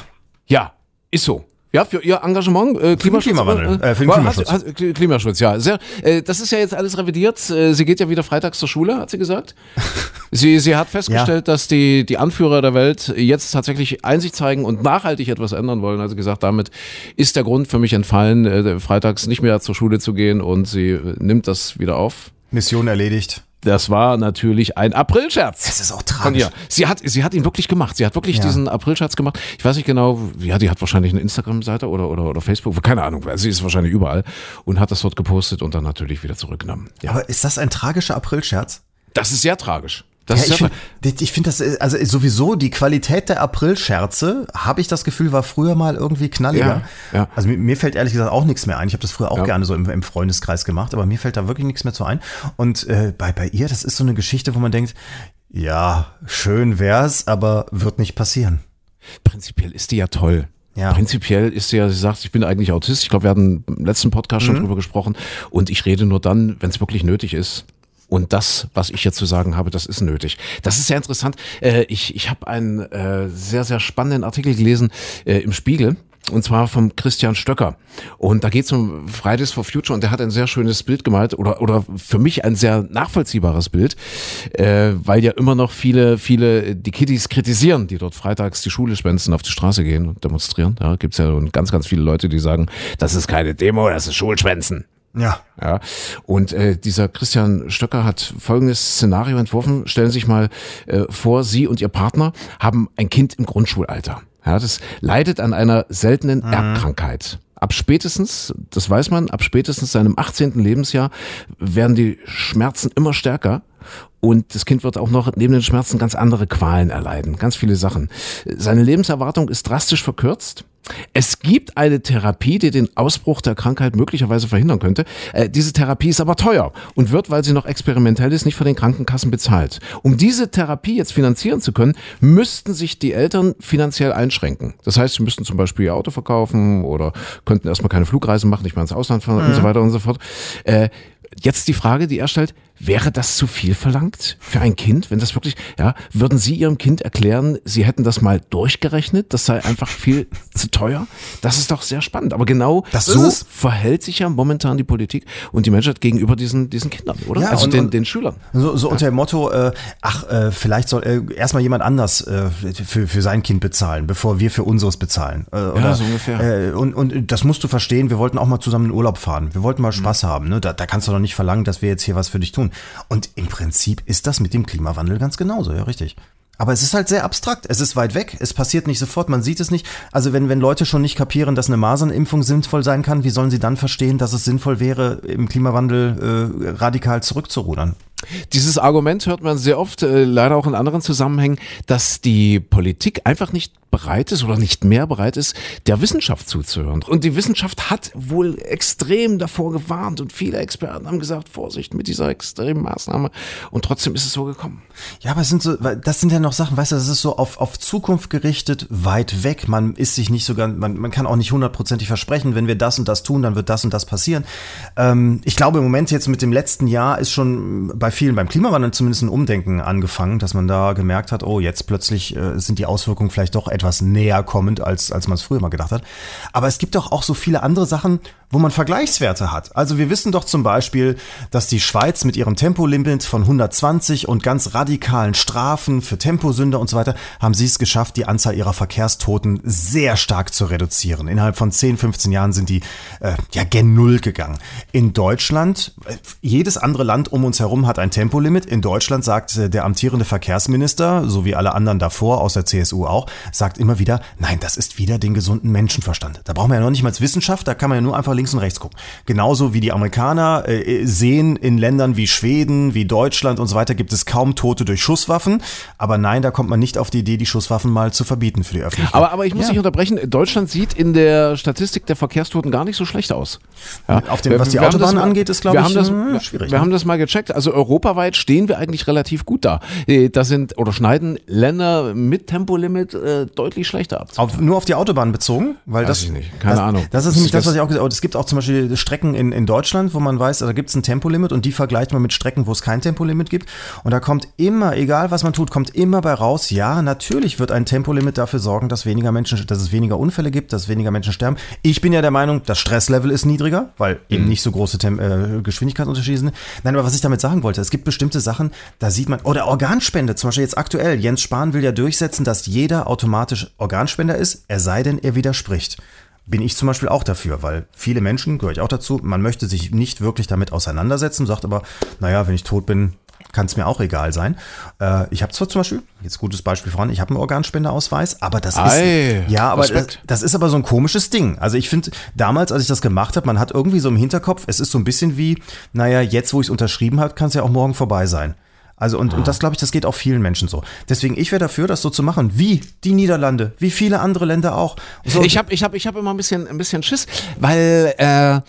Ja, ist so. Ja, für ihr Engagement, äh, Klimaschutz. Klimawandel, äh, für den Klimaschutz. Hat, Kli- Klimaschutz, ja. Sehr, äh, das ist ja jetzt alles revidiert. Äh, sie geht ja wieder freitags zur Schule, hat sie gesagt. sie, sie hat festgestellt, dass die, die Anführer der Welt jetzt tatsächlich Einsicht zeigen und nachhaltig etwas ändern wollen. Also gesagt, damit ist der Grund für mich entfallen, äh, freitags nicht mehr zur Schule zu gehen und sie äh, nimmt das wieder auf. Mission erledigt. Das war natürlich ein Aprilscherz. Es ist auch tragisch. Sie hat, sie hat ihn wirklich gemacht. Sie hat wirklich Ja. diesen Aprilscherz gemacht. Ich weiß nicht genau, ja, die hat wahrscheinlich eine Instagram-Seite oder, oder, oder Facebook, keine Ahnung. Sie ist wahrscheinlich überall und hat das dort gepostet und dann natürlich wieder zurückgenommen. Ja. Aber ist das ein tragischer Aprilscherz? Das ist sehr tragisch. Das Ja, ich finde find das, äh, also sowieso die Qualität der Aprilscherze, habe ich das Gefühl, war früher mal irgendwie knalliger. Ja, ja. Also mir, mir fällt ehrlich gesagt auch nichts mehr ein. Ich habe das früher auch gerne so im, im Freundeskreis gemacht, aber mir fällt da wirklich nichts mehr zu ein. Und äh, bei, bei ihr, das ist so eine Geschichte, wo man denkt, ja, schön wär's, aber wird nicht passieren. Prinzipiell ist die ja toll. Ja. Prinzipiell ist sie ja, sie sagt, ich bin eigentlich Autist. Ich glaube, wir hatten im letzten Podcast Mhm. schon drüber gesprochen. Und ich rede nur dann, wenn es wirklich nötig ist. Und das, was ich jetzt zu sagen habe, das ist nötig. Das ist sehr interessant. Äh, ich ich habe einen äh, sehr, sehr spannenden Artikel gelesen äh, im Spiegel. Und zwar vom Christian Stöcker. Und da geht es um Fridays for Future und der hat ein sehr schönes Bild gemalt oder, oder für mich ein sehr nachvollziehbares Bild, äh, weil ja immer noch viele, viele die Kiddies kritisieren, die dort freitags die Schule schwänzen, auf die Straße gehen und demonstrieren. Ja, gibt's ja ganz, ganz viele Leute, die sagen, das ist keine Demo, das ist Schulschwänzen. Ja. Ja, und äh, dieser Christian Stöcker hat folgendes Szenario entworfen. Stellen Sie sich mal äh, vor, Sie und Ihr Partner haben ein Kind im Grundschulalter. Ja, das leidet an einer seltenen Erbkrankheit. ab spätestens, das weiß man, ab spätestens seinem 18. Lebensjahr werden die Schmerzen immer stärker und das Kind wird auch noch neben den Schmerzen ganz andere Qualen erleiden, ganz viele Sachen. Seine Lebenserwartung ist drastisch verkürzt. Es gibt eine Therapie, die den Ausbruch der Krankheit möglicherweise verhindern könnte. Äh, diese Therapie ist aber teuer und wird, weil sie noch experimentell ist, nicht von den Krankenkassen bezahlt. Um diese Therapie jetzt finanzieren zu können, müssten sich die Eltern finanziell einschränken. Das heißt, sie müssten zum Beispiel ihr Auto verkaufen oder könnten erstmal keine Flugreisen machen, nicht mal ins Ausland fahren mhm. und so weiter und so fort. Äh, jetzt die Frage, die er stellt, Wäre das zu viel verlangt für ein Kind, wenn das wirklich, ja, würden Sie Ihrem Kind erklären, Sie hätten das mal durchgerechnet, das sei einfach viel zu teuer? Das ist doch sehr spannend. Aber genau das so verhält sich ja momentan die Politik und die Menschheit gegenüber diesen, diesen Kindern, oder? Ja, also und, den, den Schülern. So, so unter dem Motto, äh, ach, äh, vielleicht soll äh, erstmal jemand anders äh, für, für sein Kind bezahlen, bevor wir für unseres bezahlen. Äh, oder, ja, so ungefähr. Äh, und, und das musst du verstehen, wir wollten auch mal zusammen in Urlaub fahren. Wir wollten mal Spaß mhm. haben. Ne? Da, da kannst du doch nicht verlangen, dass wir jetzt hier was für dich tun. Und im Prinzip ist das mit dem Klimawandel ganz genauso, ja, richtig. Aber es ist halt sehr abstrakt. Es ist weit weg. Es passiert nicht sofort. Man sieht es nicht. Also wenn, wenn Leute schon nicht kapieren, dass eine Masernimpfung sinnvoll sein kann, wie sollen sie dann verstehen, dass es sinnvoll wäre, im Klimawandel äh, radikal zurückzurudern? Dieses Argument hört man sehr oft, äh, leider auch in anderen Zusammenhängen, dass die Politik einfach nicht bereit ist oder nicht mehr bereit ist, der Wissenschaft zuzuhören. Und die Wissenschaft hat wohl extrem davor gewarnt und viele Experten haben gesagt, Vorsicht mit dieser extremen Maßnahme. Und trotzdem ist es so gekommen. Ja, aber sind so, das sind ja noch Sachen, weißt du, das ist so auf, auf Zukunft gerichtet, weit weg. Man ist sich nicht so ganz, man, man kann auch nicht hundertprozentig versprechen, wenn wir das und das tun, dann wird das und das passieren. Ähm, ich glaube, im Moment jetzt mit dem letzten Jahr ist schon bei vielen, beim Klimawandel zumindest ein Umdenken angefangen, dass man da gemerkt hat, oh, jetzt plötzlich äh, sind die Auswirkungen vielleicht doch etwas etwas näher kommend, als, als man es früher mal gedacht hat. Aber es gibt doch auch so viele andere Sachen, wo man Vergleichswerte hat. Also wir wissen doch zum Beispiel, dass die Schweiz mit ihrem Tempolimit von 120 und ganz radikalen Strafen für Temposünder und so weiter, haben sie es geschafft, die Anzahl ihrer Verkehrstoten sehr stark zu reduzieren. Innerhalb von 10, 15 Jahren sind die äh, ja gen Null gegangen. In Deutschland, äh, jedes andere Land um uns herum hat ein Tempolimit. In Deutschland sagt äh, der amtierende Verkehrsminister, so wie alle anderen davor, aus der CSU auch, sagt immer wieder, nein, das ist wieder den gesunden Menschenverstand. Da brauchen wir ja noch nicht mal Wissenschaft, da kann man ja nur einfach links und rechts gucken. Genauso wie die Amerikaner äh, sehen in Ländern wie Schweden, wie Deutschland und so weiter gibt es kaum Tote durch Schusswaffen. Aber nein, da kommt man nicht auf die Idee, die Schusswaffen mal zu verbieten für die Öffentlichkeit. Aber, aber ich muss ja. dich unterbrechen. Deutschland sieht in der Statistik der Verkehrstoten gar nicht so schlecht aus. Ja. Auf dem, was die Autobahnen angeht, ist glaube ich das, äh, schwierig. Wir ne? haben das mal gecheckt. Also europaweit stehen wir eigentlich relativ gut da. Äh, da sind oder schneiden Länder mit Tempolimit äh, deutlich schlechter ab. Auf, nur auf die Autobahn bezogen, weil Weiß das ich nicht. Keine das, Ahnung. Das ist nämlich das, was ich auch gesagt habe. Es gibt auch zum Beispiel Strecken in, in Deutschland, wo man weiß, da gibt es ein Tempolimit und die vergleicht man mit Strecken, wo es kein Tempolimit gibt. Und da kommt immer, egal was man tut, kommt immer bei raus, ja, natürlich wird ein Tempolimit dafür sorgen, dass weniger Menschen, dass es weniger Unfälle gibt, dass weniger Menschen sterben. Ich bin ja der Meinung, das Stresslevel ist niedriger, weil eben mhm. nicht so große Tem äh, Geschwindigkeitsunterschiede sind. Nein, aber was ich damit sagen wollte, es gibt bestimmte Sachen, da sieht man, oder Organspende, zum Beispiel jetzt aktuell. Jens Spahn will ja durchsetzen, dass jeder automatisch Organspender ist, er sei denn, er widerspricht bin ich zum Beispiel auch dafür, weil viele Menschen, gehöre ich auch dazu, man möchte sich nicht wirklich damit auseinandersetzen, sagt aber, naja, wenn ich tot bin, kann es mir auch egal sein. Äh, ich habe zwar zum Beispiel, jetzt gutes Beispiel voran, ich habe einen Organspendeausweis, aber das Ei, ist ja, aber das, das, ist aber so ein komisches Ding. Also ich finde, damals, als ich das gemacht habe, man hat irgendwie so im Hinterkopf, es ist so ein bisschen wie, naja, jetzt, wo ich es unterschrieben habe, kann es ja auch morgen vorbei sein. Also und, und das glaube ich, das geht auch vielen Menschen so. Deswegen ich wäre dafür, das so zu machen, wie die Niederlande, wie viele andere Länder auch. So. Ich habe ich hab, ich hab immer ein bisschen ein bisschen Schiss, weil äh,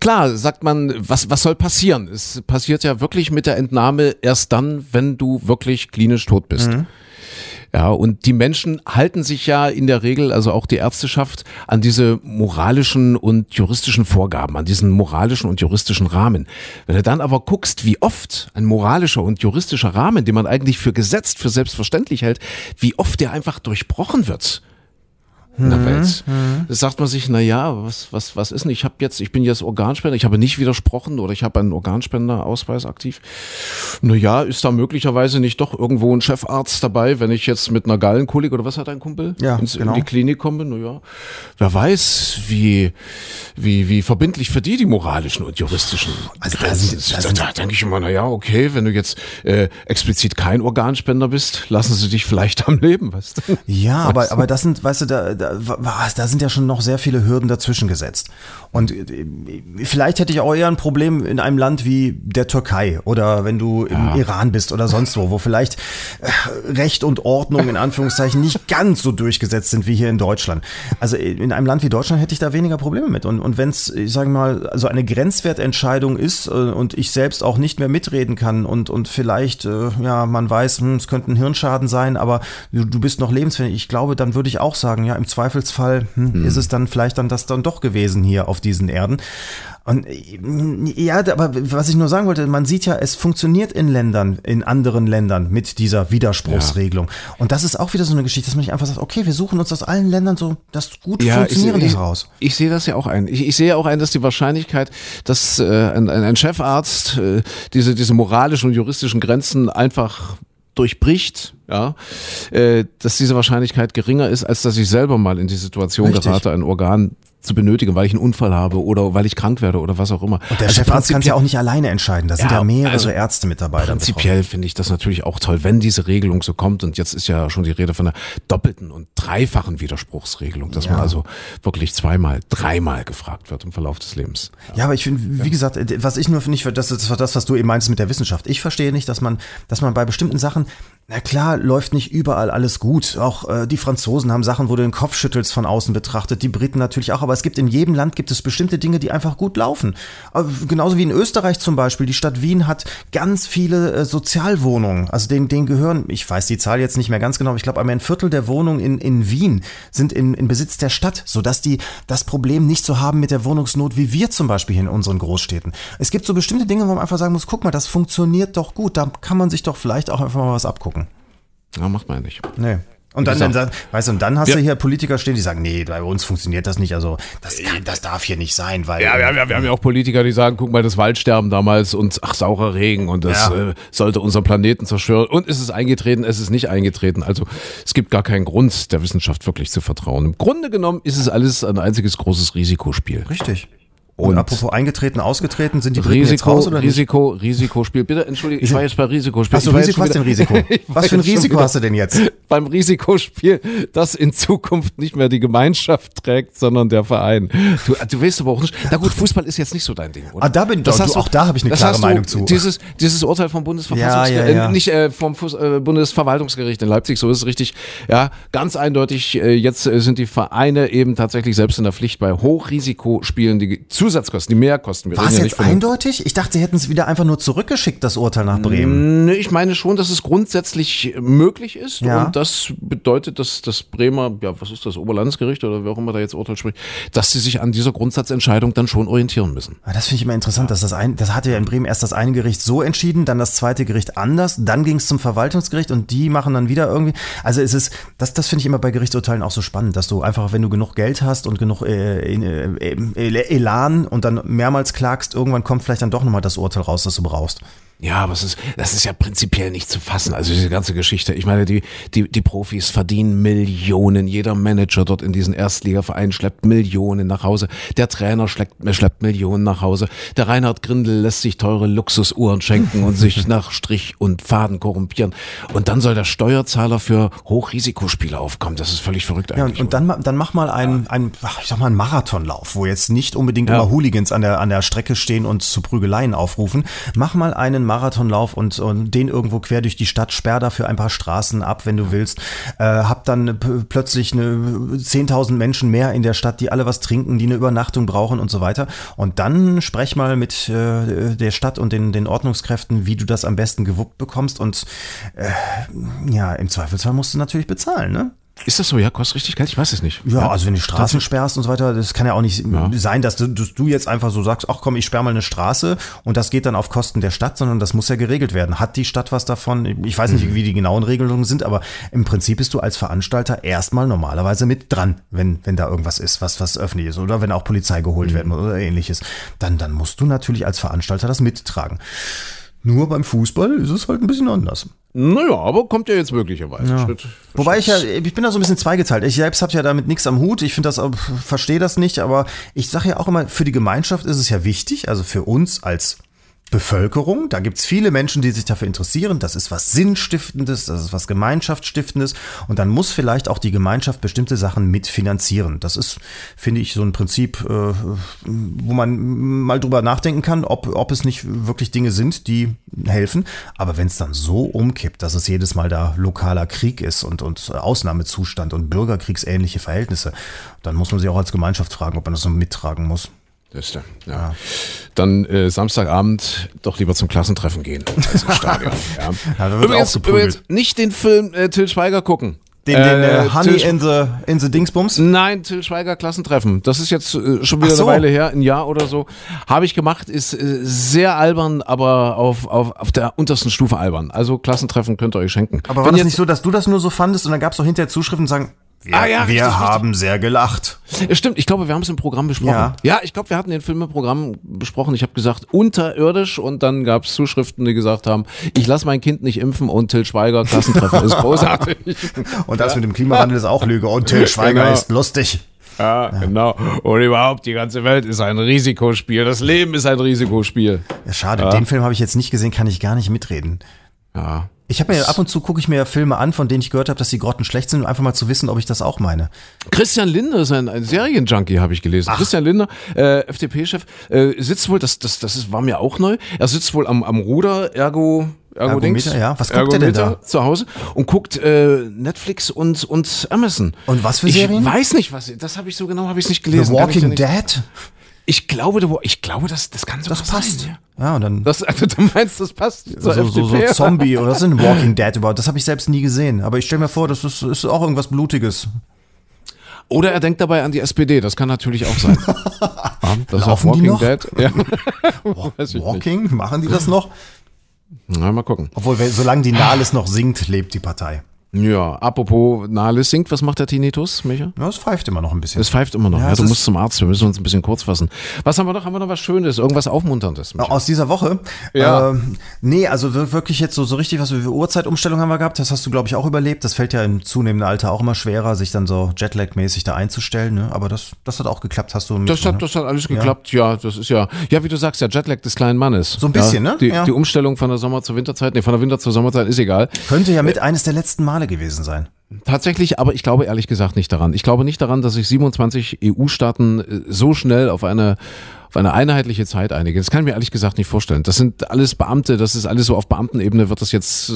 klar sagt man, was was soll passieren? Es passiert ja wirklich mit der Entnahme erst dann, wenn du wirklich klinisch tot bist. Mhm. Ja, und die Menschen halten sich ja in der Regel, also auch die Ärzteschaft, an diese moralischen und juristischen Vorgaben, an diesen moralischen und juristischen Rahmen. Wenn du dann aber guckst, wie oft ein moralischer und juristischer Rahmen, den man eigentlich für gesetzt, für selbstverständlich hält, wie oft der einfach durchbrochen wird in der mhm, Welt. Mhm. Da sagt man sich, na ja, was, was, was ist denn? Ich habe jetzt, ich bin jetzt Organspender, ich habe nicht widersprochen oder ich habe einen Organspenderausweis aktiv. Na ja, ist da möglicherweise nicht doch irgendwo ein Chefarzt dabei, wenn ich jetzt mit einer Gallenkolik oder was hat ein Kumpel ja, ins, genau. in die Klinik komme? Na ja, wer weiß, wie, wie, wie verbindlich für die die moralischen und juristischen also Grenzen sind. Da, da denke ich immer, na ja, okay, wenn du jetzt äh, explizit kein Organspender bist, lassen sie dich vielleicht am Leben, weißt du? Ja, aber, aber das sind, weißt du, da, da da, da sind ja schon noch sehr viele Hürden dazwischen gesetzt. Und äh, vielleicht hätte ich auch eher ein Problem in einem Land wie der Türkei oder wenn du im ja. Iran bist oder sonst wo, wo vielleicht äh, Recht und Ordnung in Anführungszeichen nicht ganz so durchgesetzt sind wie hier in Deutschland. Also in einem Land wie Deutschland hätte ich da weniger Probleme mit. Und, und wenn es, ich sage mal, so eine Grenzwertentscheidung ist äh, und ich selbst auch nicht mehr mitreden kann und, und vielleicht, ja, man weiß, hm, es könnte ein Hirnschaden sein, aber du, du bist noch lebensfähig. Ich glaube, dann würde ich auch sagen, ja, im Zweifelsfall hm, hm. ist es dann vielleicht dann das dann doch gewesen hier auf diesen Erden. Und ja, aber was ich nur sagen wollte, man sieht ja, es funktioniert in Ländern, in anderen Ländern mit dieser Widerspruchsregelung. Ja. Und das ist auch wieder so eine Geschichte, dass man nicht einfach sagt, okay, wir suchen uns aus allen Ländern so das gut ja, funktionierende ich, heraus. Ich, ich, sehe das ja auch ein. Ich, ich, sehe auch ein, dass die Wahrscheinlichkeit, dass äh, ein, ein, Chefarzt äh, diese, diese moralischen und juristischen Grenzen einfach durchbricht, ja, äh, dass diese Wahrscheinlichkeit geringer ist, als dass ich selber mal in die Situation Richtig. gerate, ein Organ zu benötigen, weil ich einen Unfall habe oder weil ich krank werde oder was auch immer. Und der also Chefarzt kann es ja auch nicht alleine entscheiden. Da sind ja, ja mehrere also Ärzte mit dabei. Prinzipiell finde ich das natürlich auch toll, wenn diese Regelung so kommt. Und jetzt ist ja schon die Rede von einer doppelten und dreifachen Widerspruchsregelung, dass ja. man also wirklich zweimal, dreimal gefragt wird im Verlauf des Lebens. Ja, ja aber ich finde, wie gesagt, was ich nur nicht, das ist das, was du eben meinst mit der Wissenschaft. Ich verstehe nicht, dass man, dass man bei bestimmten Sachen na klar, läuft nicht überall alles gut. Auch äh, die Franzosen haben Sachen, wo du den Kopf schüttelst von außen betrachtet. Die Briten natürlich auch. Aber es gibt in jedem Land gibt es bestimmte Dinge, die einfach gut laufen. Aber genauso wie in Österreich zum Beispiel. Die Stadt Wien hat ganz viele äh, Sozialwohnungen. Also denen, denen gehören, ich weiß die Zahl jetzt nicht mehr ganz genau, ich glaube, ein Viertel der Wohnungen in, in Wien sind in, in Besitz der Stadt, sodass die das Problem nicht so haben mit der Wohnungsnot wie wir zum Beispiel hier in unseren Großstädten. Es gibt so bestimmte Dinge, wo man einfach sagen muss, guck mal, das funktioniert doch gut. Da kann man sich doch vielleicht auch einfach mal was abgucken. Ja, macht man ja nicht. Nee. Und dann, dann, weißt du, und dann hast ja. du hier Politiker stehen, die sagen, nee, bei uns funktioniert das nicht. Also das, kann, das darf hier nicht sein, weil. Ja, wir haben, wir haben ja auch Politiker, die sagen, guck mal, das Waldsterben damals und ach, saurer Regen und das ja. äh, sollte unseren Planeten zerstören. Und ist es eingetreten, es ist nicht eingetreten. Also es gibt gar keinen Grund, der Wissenschaft wirklich zu vertrauen. Im Grunde genommen ist es alles ein einziges großes Risikospiel. Richtig. Und, und apropos eingetreten, ausgetreten, sind die Briten Risiko, jetzt raus oder nicht? Risiko, Risikospiel. Bitte, entschuldige, ich war jetzt bei Risikospiel. Hast du Risiko, was denn Risiko? was für ein Risiko hast du denn jetzt? Beim Risikospiel, das in Zukunft nicht mehr die Gemeinschaft trägt, sondern der Verein. Du, du weißt aber auch nicht, na gut, Fußball ist jetzt nicht so dein Ding, oder? Ah, da bin das du, hast auch da habe ich eine klare Meinung zu. Dieses, dieses Urteil vom Bundesverfassungsgericht, ja, ja, ja. Äh, nicht äh, vom Fuß, äh, Bundesverwaltungsgericht in Leipzig, so ist es richtig. Ja, ganz eindeutig, äh, jetzt äh, sind die Vereine eben tatsächlich selbst in der Pflicht bei Hochrisikospielen, die Zusatzkosten, die Mehrkosten. Wir War es jetzt eindeutig? Ich dachte, sie hätten es wieder einfach nur zurückgeschickt, das Urteil nach Bremen. Nee, ich meine schon, dass es grundsätzlich möglich ist. Ja. Und das bedeutet, dass das Bremer, ja, was ist das, Oberlandesgericht oder wer auch immer da jetzt Urteil spricht, dass sie sich an dieser Grundsatzentscheidung dann schon orientieren müssen. Das finde ich immer interessant, dass das ein, das hatte ja in Bremen erst das eine Gericht so entschieden, dann das zweite Gericht anders, dann ging es zum Verwaltungsgericht und die machen dann wieder irgendwie. Also es ist, das, das finde ich immer bei Gerichtsurteilen auch so spannend, dass du einfach, wenn du genug Geld hast und genug äh, äh, und dann mehrmals klagst, irgendwann kommt vielleicht dann doch nochmal das Urteil raus, das du brauchst. Ja, aber es ist, das ist ja prinzipiell nicht zu fassen. Also diese ganze Geschichte. Ich meine, die, die, die Profis verdienen Millionen. Jeder Manager dort in diesen Erstligavereinen schleppt Millionen nach Hause. Der Trainer schleppt, schleppt Millionen nach Hause. Der Reinhard Grindel lässt sich teure Luxusuhren schenken und sich nach Strich und Faden korrumpieren. Und dann soll der Steuerzahler für Hochrisikospiele aufkommen. Das ist völlig verrückt eigentlich. Ja, und, und dann, dann mach mal einen, einen, ich sag mal, einen Marathonlauf, wo jetzt nicht unbedingt ja. immer Hooligans an der, an der Strecke stehen und zu Prügeleien aufrufen. Mach mal einen Marathonlauf und, und den irgendwo quer durch die Stadt, sperr dafür ein paar Straßen ab, wenn du willst. Äh, hab dann plötzlich eine 10.000 Menschen mehr in der Stadt, die alle was trinken, die eine Übernachtung brauchen und so weiter. Und dann sprech mal mit äh, der Stadt und den, den Ordnungskräften, wie du das am besten gewuppt bekommst. Und äh, ja, im Zweifelsfall musst du natürlich bezahlen, ne? Ist das so? Ja, kostet richtig Geld? Ich weiß es nicht. Ja, also wenn du Straßen sperrst und so weiter, das kann ja auch nicht ja. sein, dass du, dass du, jetzt einfach so sagst, ach komm, ich sperre mal eine Straße und das geht dann auf Kosten der Stadt, sondern das muss ja geregelt werden. Hat die Stadt was davon? Ich weiß nicht, mhm. wie die genauen Regelungen sind, aber im Prinzip bist du als Veranstalter erstmal normalerweise mit dran, wenn, wenn da irgendwas ist, was, was öffentlich ist oder wenn auch Polizei geholt mhm. werden muss oder ähnliches. Dann, dann musst du natürlich als Veranstalter das mittragen. Nur beim Fußball ist es halt ein bisschen anders. Naja, aber kommt ja jetzt möglicherweise. Ja. Schritt, Wobei ich ja, ich bin da so ein bisschen zweigeteilt. Ich selbst habe ja damit nichts am Hut. Ich finde das, verstehe das nicht, aber ich sage ja auch immer, für die Gemeinschaft ist es ja wichtig, also für uns als Bevölkerung. Da gibt's viele Menschen, die sich dafür interessieren. Das ist was Sinnstiftendes, das ist was Gemeinschaftsstiftendes. Und dann muss vielleicht auch die Gemeinschaft bestimmte Sachen mitfinanzieren. Das ist, finde ich, so ein Prinzip, äh, wo man mal drüber nachdenken kann, ob, ob es nicht wirklich Dinge sind, die helfen. Aber wenn es dann so umkippt, dass es jedes Mal da lokaler Krieg ist und, und Ausnahmezustand und bürgerkriegsähnliche Verhältnisse, dann muss man sich auch als Gemeinschaft fragen, ob man das so mittragen muss. Das der, ja. Dann äh, Samstagabend doch lieber zum Klassentreffen gehen als Stadion. ja. Ja, übrigens, auch übrigens nicht den Film äh, Till Schweiger gucken. Den, den Äh, äh, Honey Till- in the, in the Dingsbums? Nein, Till Schweiger Klassentreffen. Das ist jetzt äh, schon wieder so. eine Weile her, ein Jahr oder so. Habe ich gemacht, ist äh, sehr albern, aber auf, auf, auf der untersten Stufe albern. Also Klassentreffen könnt ihr euch schenken. Aber war Wenn das nicht so, dass du das nur so fandest und dann gab es doch hinterher Zuschriften, die sagen, wir, Ah ja, wir richtig, haben sehr gelacht. Ja, Stimmt, ich glaube, wir haben es im Programm besprochen. Ja. Ja, ich glaube, wir hatten den Film im Programm besprochen. Ich habe gesagt, unterirdisch und dann gab es Zuschriften, die gesagt haben, ich lasse mein Kind nicht impfen und Till Schweiger Klassentreffen ist großartig. Und das mit dem Klimawandel ist auch Lüge. Und Till Schweiger Genau. ist lustig. Ja, genau. Und überhaupt, die ganze Welt ist ein Risikospiel. Das Leben ist ein Risikospiel. Ja, schade, den Film habe ich jetzt nicht gesehen, kann ich gar nicht mitreden. Ja. Ich habe mir ab und zu gucke ich mir Filme an, von denen ich gehört habe, dass die Grotten schlecht sind, um einfach mal zu wissen, ob ich das auch meine. Christian Lindner ist ein, ein Serienjunkie, habe ich gelesen. Christian Lindner, äh, FDP-Chef, äh, sitzt wohl, das, das, das ist, war mir auch neu, er sitzt wohl am, am Ruder, ergo, ergo Dings, Ergometer, ja. Was guckt er denn Ergometer da? zu Hause und guckt äh, Netflix und, und Amazon. Und was für ich Serien? weiß nicht, was, das habe ich so genau, habe ich nicht The gelesen. Ich dir Walking Dead? Ich glaube, ich glaube, das, das kann sogar Das passt. Sein, Ja, und dann das, also, du meinst, das passt so, so, so? Zombie oder was ist denn Walking Dead überhaupt? Das habe ich selbst nie gesehen. Aber ich stelle mir vor, das ist, ist auch irgendwas Blutiges. Oder er denkt dabei an die SPD, das kann natürlich auch sein. ja, das Laufen ist die Walking noch? Dead. Ja. Walking? Machen die das noch? Na, mal gucken. Obwohl, solange die Nahles noch singt, lebt die Partei. Ja, apropos Nahles singt, was macht der Tinnitus, Micha? Ja, es pfeift immer noch ein bisschen. Es pfeift immer noch. Ja, Ja, du musst zum Arzt, wir müssen uns ein bisschen kurz fassen. Was haben wir noch? Haben wir noch was Schönes? Irgendwas Aufmunterndes? Micha? Aus dieser Woche? Ja. Ähm, nee, also wir- wirklich jetzt so, so richtig, was für Uhrzeitumstellung haben wir gehabt. Das hast du, glaube ich, auch überlebt. Das fällt ja im zunehmenden Alter auch immer schwerer, sich dann so Jetlag-mäßig da einzustellen. Ne? Aber das, das hat auch geklappt, hast du Das mitgenommen, hat, das hat alles geklappt, ja. Das ist ja, ja, wie du sagst, der Jetlag des kleinen Mannes. So ein bisschen, ja, ne? Die, Ja. die Umstellung von der Sommer zur Winterzeit, nee, von der Winter zur Sommerzeit ist egal. Könnte ja mit eines der letzten Male gewesen sein. Tatsächlich, aber ich glaube ehrlich gesagt nicht daran. Ich glaube nicht daran, dass sich 27 EU-Staaten äh, so schnell auf eine auf eine einheitliche Zeit einigen. Das kann ich mir ehrlich gesagt nicht vorstellen. Das sind alles Beamte, das ist alles so auf Beamtenebene wird das jetzt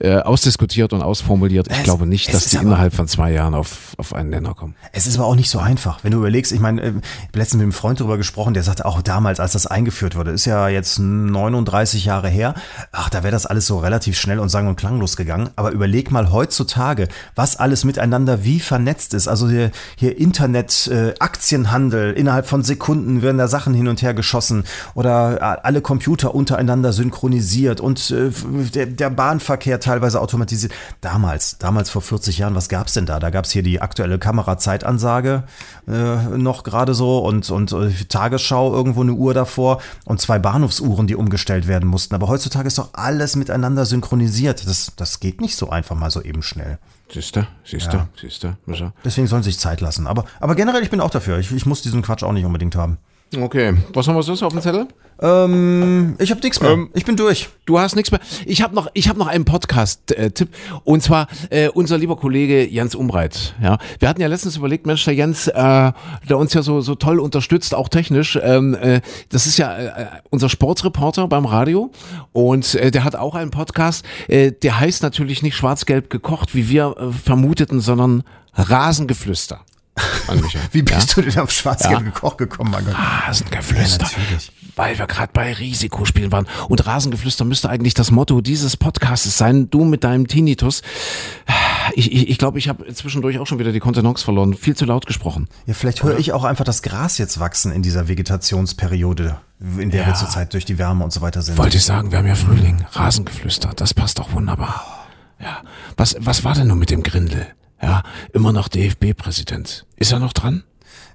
äh, ausdiskutiert und ausformuliert. Ich Es- glaube nicht, dass die innerhalb von zwei Jahren auf, auf einen Nenner kommen. Es ist aber auch nicht so einfach, wenn du überlegst, ich meine, äh, ich habe letztens mit einem Freund darüber gesprochen, der sagte auch damals, als das eingeführt wurde, ist ja jetzt 39 Jahre her, ach, da wäre das alles so relativ schnell und sang- und klanglos gegangen. Aber überleg mal heutzutage, was alles miteinander wie vernetzt ist. Also hier, hier Internet, äh, Aktienhandel, innerhalb von Sekunden werden da Sachen hin und her geschossen oder äh, alle Computer untereinander synchronisiert und äh, der, der Bahnverkehr teilweise automatisiert. Damals, damals vor 40 Jahren, was gab's denn da? Da gab's hier die aktuelle Kamerazeitansage äh, noch gerade so und, und äh, Tagesschau irgendwo eine Uhr davor und zwei Bahnhofsuhren, die umgestellt werden mussten. Aber heutzutage ist doch alles miteinander synchronisiert. Das, das geht nicht so einfach mal so eben schnell. Siehst du? Siehst du? Siehst du? Deswegen sollen sie sich Zeit lassen. Aber, aber generell, ich bin auch dafür. Ich, ich muss diesen Quatsch auch nicht unbedingt haben. Okay. Was haben wir sonst auf dem Zettel? Ähm, ich habe nichts mehr. Ähm, ich bin durch. Du hast nichts mehr. Ich habe noch, ich habe noch einen Podcast-Tipp und zwar äh, unser lieber Kollege Jens Umbreit. Ja, wir hatten ja letztens überlegt, Mensch, der Jens, äh, der uns ja so so toll unterstützt, auch technisch. Ähm, äh, das ist ja äh, unser Sportsreporter beim Radio und äh, der hat auch einen Podcast. Äh, der heißt natürlich nicht Schwarz-Gelb gekocht, wie wir äh, vermuteten, sondern Rasengeflüster. Wie bist ja? du denn auf Schwarzgelb Ja. gekocht gekommen, mein Gott? Rasengeflüster. Ja, natürlich. weil wir gerade bei Risikospielen waren. Und Rasengeflüster müsste eigentlich das Motto dieses Podcasts sein. Du mit deinem Tinnitus. Ich glaube, ich, ich, glaub, ich habe zwischendurch auch schon wieder die Kontenance verloren. Viel zu laut gesprochen. Ja, vielleicht höre ich auch einfach das Gras jetzt wachsen in dieser Vegetationsperiode, in der wir zurzeit durch die Wärme und so weiter sind. Wollte ich sagen, wir haben ja Frühling. Rasengeflüster. Das passt doch wunderbar. Ja. Was, was war denn nun mit dem Grindel? Ja, immer noch DFB-Präsident. Ist er noch dran?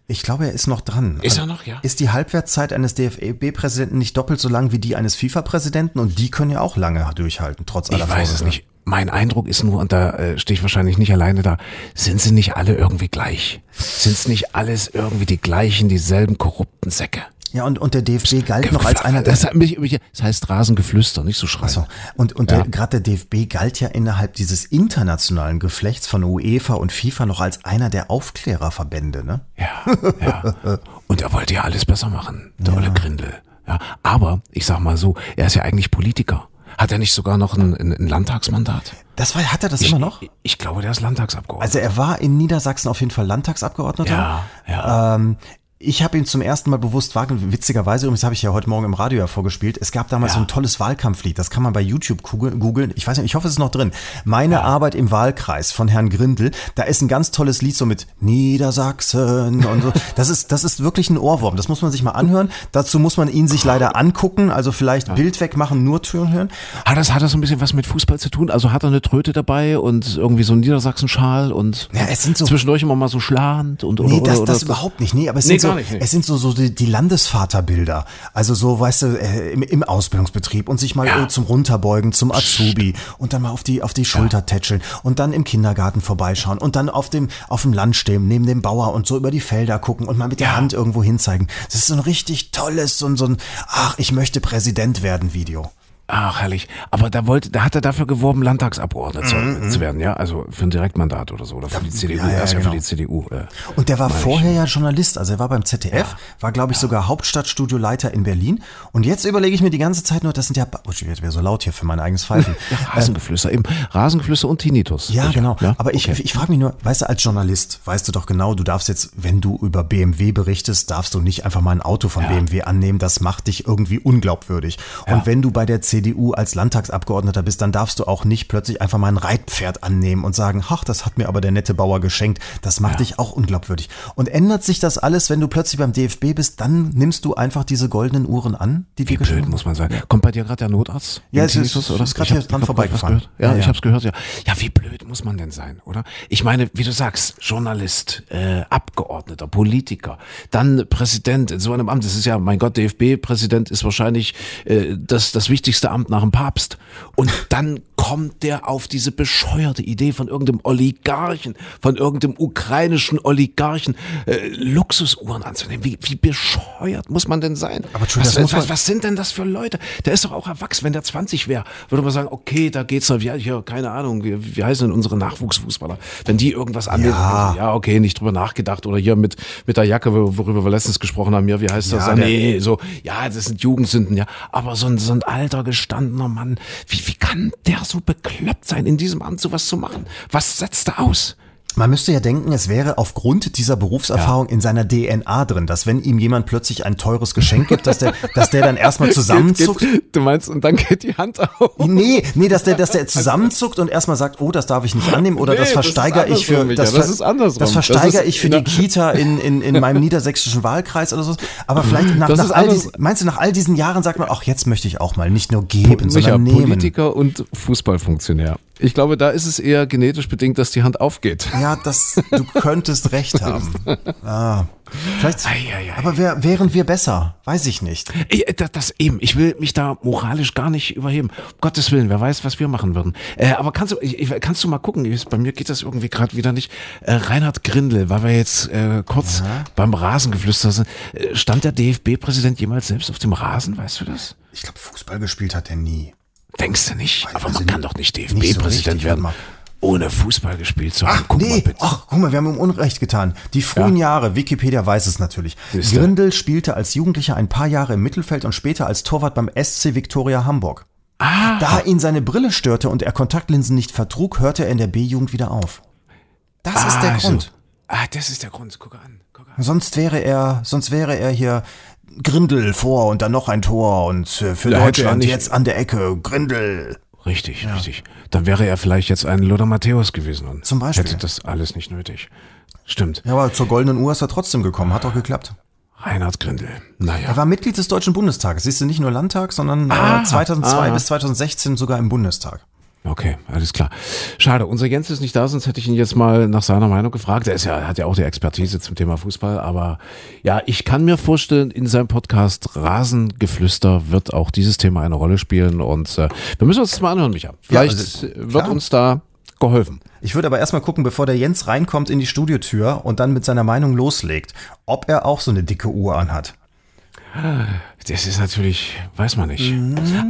Ich glaube, er ist noch dran. Ist er noch, ja? Ist die Halbwertszeit eines DFB-Präsidenten nicht doppelt so lang wie die eines FIFA-Präsidenten? Und die können ja auch lange durchhalten, trotz aller Ich weiß es Vorwürfe. nicht. Mein Eindruck ist nur, und da äh, stehe ich wahrscheinlich nicht alleine da, sind sie nicht alle irgendwie gleich? Sind es nicht alles irgendwie die gleichen, dieselben korrupten Säcke? Ja, und, und der DFB galt noch als einer der. das, das heißt Rasengeflüster, nicht so schreien. So. Und, und Ja. gerade der DFB galt ja innerhalb dieses internationalen Geflechts von UEFA und FIFA noch als einer der Aufklärerverbände, ne? Ja, ja. Und er wollte ja alles besser machen, der Olle Grindel. Ja, aber ich sag mal so, er ist ja eigentlich Politiker. Hat er nicht sogar noch ein, ein, ein Landtagsmandat? Das war, hat er das immer noch? Ich, ich glaube, der ist Landtagsabgeordneter. Also er war in Niedersachsen auf jeden Fall Landtagsabgeordneter. Ja, ja. Ähm, ich habe ihn zum ersten Mal bewusst wahrgenommen. Witzigerweise, übrigens habe ich ja heute Morgen im Radio ja vorgespielt. Es gab damals Ja. so ein tolles Wahlkampflied. Das kann man bei YouTube googeln. Ich weiß nicht, ich hoffe, es ist noch drin. Meine Arbeit im Wahlkreis von Herrn Grindel. Da ist ein ganz tolles Lied so mit Niedersachsen und so. Das ist, das ist wirklich ein Ohrwurm. Das muss man sich mal anhören. Dazu muss man ihn sich leider angucken. Also vielleicht Bild wegmachen, nur Türen hören. Hat das, hat das so ein bisschen was mit Fußball zu tun? Also hat er eine Tröte dabei und irgendwie so einen Niedersachsen-Schal und Ja, es sind so- zwischendurch immer mal so schland und oder, Nee, oder, das, oder, das überhaupt nicht. Nee, aber es Nee, sind so, nicht, es sind so, so die, die Landesvaterbilder. Also so, weißt du, äh, im, im Ausbildungsbetrieb und sich mal Ja. äh, zum Runterbeugen, zum Azubi und dann mal auf die, auf die Schulter tätscheln und dann im Kindergarten vorbeischauen und dann auf dem, auf dem Land stehen, neben dem Bauer und so über die Felder gucken und mal mit der Ja. Hand irgendwo hinzeigen. Das ist so ein richtig tolles, so ein, so ein, ach, ich möchte Präsident werden Video. Ach, herrlich. Aber da wollte, da hat er dafür geworben, Landtagsabgeordneter zu, Mhm, zu werden, ja? Also für ein Direktmandat oder so. Oder für die CDU. ja, ja, ja genau. für die CDU. Äh, Und der war meine ich. vorher ja Journalist, also er war beim ZDF, war glaube ich sogar Hauptstadtstudioleiter in Berlin. Und jetzt überlege ich mir die ganze Zeit nur, das sind ja, oh, ich werde so laut hier für mein eigenes Pfeifen. Rasengeflüster, eben. Rasengeflüster und Tinnitus. Ja, genau. Ja? Aber ich, Okay. ich frage mich nur, weißt du, als Journalist, weißt du doch genau, du darfst jetzt, wenn du über BMW berichtest, darfst du nicht einfach mal ein Auto von BMW annehmen. Das macht dich irgendwie unglaubwürdig. Und wenn du bei der CDU als Landtagsabgeordneter bist, dann darfst du auch nicht plötzlich einfach mal ein Reitpferd annehmen und sagen, ach, das hat mir aber der nette Bauer geschenkt. Das macht dich auch unglaubwürdig. Und ändert sich das alles, wenn du plötzlich beim DFB bist, dann nimmst du einfach diese goldenen Uhren an, die dir Wie blöd geschenkt muss man sein. Kommt bei dir gerade der Notarzt? Ja, es ist- es ist hab- hier dran vorbeigefahren. gehört. Ja, Ja, ich ja. hab's gehört, ja. Ja, wie blöd muss man denn sein, oder? Ich meine, wie du sagst, Journalist, äh, Abgeordneter, Politiker, dann Präsident in so einem Amt. Das ist ja, mein Gott, DFB-Präsident ist wahrscheinlich äh, das, das wichtigste Amt nach dem Papst. Und dann kommt der auf diese bescheuerte Idee von irgendeinem Oligarchen, von irgendeinem ukrainischen Oligarchen, äh, Luxusuhren anzunehmen. Wie, wie bescheuert muss man denn sein? Aber Entschuldigung, was, was, man- was sind denn das für Leute? Der ist doch auch erwachsen. Wenn der 20 wäre, würde man sagen, okay, da geht's noch, ja, hier, keine Ahnung, wie, wie heißen denn unsere Nachwuchsfußballer? Wenn die irgendwas annehmen, Ja. ja. okay, nicht drüber nachgedacht. Oder hier mit, mit der Jacke, wo- worüber wir letztens gesprochen haben, ja, wie heißt das? Ja, nee, so, ja, das sind Jugendsünden, ja. Aber so ein, so ein alter, gestandener Mann, wie, wie kann der so bekloppt sein, in diesem Amt sowas zu machen? Was setzt er aus? Man müsste ja denken, es wäre aufgrund dieser Berufserfahrung in seiner DNA drin, dass wenn ihm jemand plötzlich ein teures Geschenk gibt, dass der, dass der dann erstmal zusammenzuckt. Du meinst, und dann geht die Hand auf. Nee, nee, dass der, dass der zusammenzuckt und erstmal sagt, oh, das darf ich nicht annehmen oder Nee, das das versteigere ich für, das ver- ist andersrum. das Das versteigere ich für die Kita in, in, in meinem niedersächsischen Wahlkreis oder so. Aber vielleicht nach, Das nach all diesen, meinst du, nach all diesen Jahren sagt man, ach, jetzt möchte ich auch mal nicht nur geben, Micha, sondern nehmen. Politiker und Fußballfunktionär. Ich glaube, da ist es eher genetisch bedingt, dass die Hand aufgeht. Ja, das, du könntest recht haben. Ah, vielleicht, Ei, ei, ei. aber wär, wären wir besser? Weiß ich nicht. Ich, das, das eben, ich will mich da moralisch gar nicht überheben. Um Gottes Willen, wer weiß, was wir machen würden. Äh, aber kannst du, ich, kannst du mal gucken, ich- bei mir geht das irgendwie gerade wieder nicht. Äh, Reinhard Grindel, weil wir jetzt äh, kurz beim Rasengeflüster sind. Äh, stand der DFB-Präsident jemals selbst auf dem Rasen, weißt du das? Ich glaube, Fußball gespielt hat er nie. Denkst du nicht? Aber also man kann doch nicht so DFB-Präsident richtig, werden, ohne Fußball gespielt zu haben. Ach, Guck mal nee, bitte. ach, guck mal, wir haben ihm Unrecht getan. Die frühen Ja. Jahre, Wikipedia weiß es natürlich. Siehste. Grindel spielte als Jugendlicher ein paar Jahre im Mittelfeld und später als Torwart beim SC Viktoria Hamburg. Ah, Da ihn seine Brille störte und er Kontaktlinsen nicht vertrug, hörte er in der B-Jugend wieder auf. Das ist der also. Grund. Ah, das ist der Grund. Guck an. Guck an. Sonst wäre er, sonst wäre er hier Grindel vor und dann noch ein Tor und äh, für Da Deutschland jetzt an der Ecke Grindel. Richtig, richtig. Dann wäre er vielleicht jetzt ein Lothar Matthäus gewesen und Zum Beispiel. hätte das alles nicht nötig. Stimmt. Ja, aber zur goldenen Uhr ist er trotzdem gekommen, hat doch geklappt. Reinhard Grindel. Naja. Er war Mitglied des Deutschen Bundestages. Siehst du, nicht nur Landtag, sondern Ah, äh, 2002 ah. bis 2016 sogar im Bundestag. Okay, alles klar. Schade, unser Jens ist nicht da, sonst hätte ich ihn jetzt mal nach seiner Meinung gefragt. Er ist ja, hat ja auch die Expertise zum Thema Fußball, aber ja, ich kann mir vorstellen, in seinem Podcast Rasengeflüster wird auch dieses Thema eine Rolle spielen und äh, wir müssen uns das mal anhören, Micha. Vielleicht also, äh, wird klar. uns da geholfen. Ich würde aber erstmal gucken, bevor der Jens reinkommt in die Studiotür und dann mit seiner Meinung loslegt, ob er auch so eine dicke Uhr anhat. Das ist natürlich, weiß man nicht.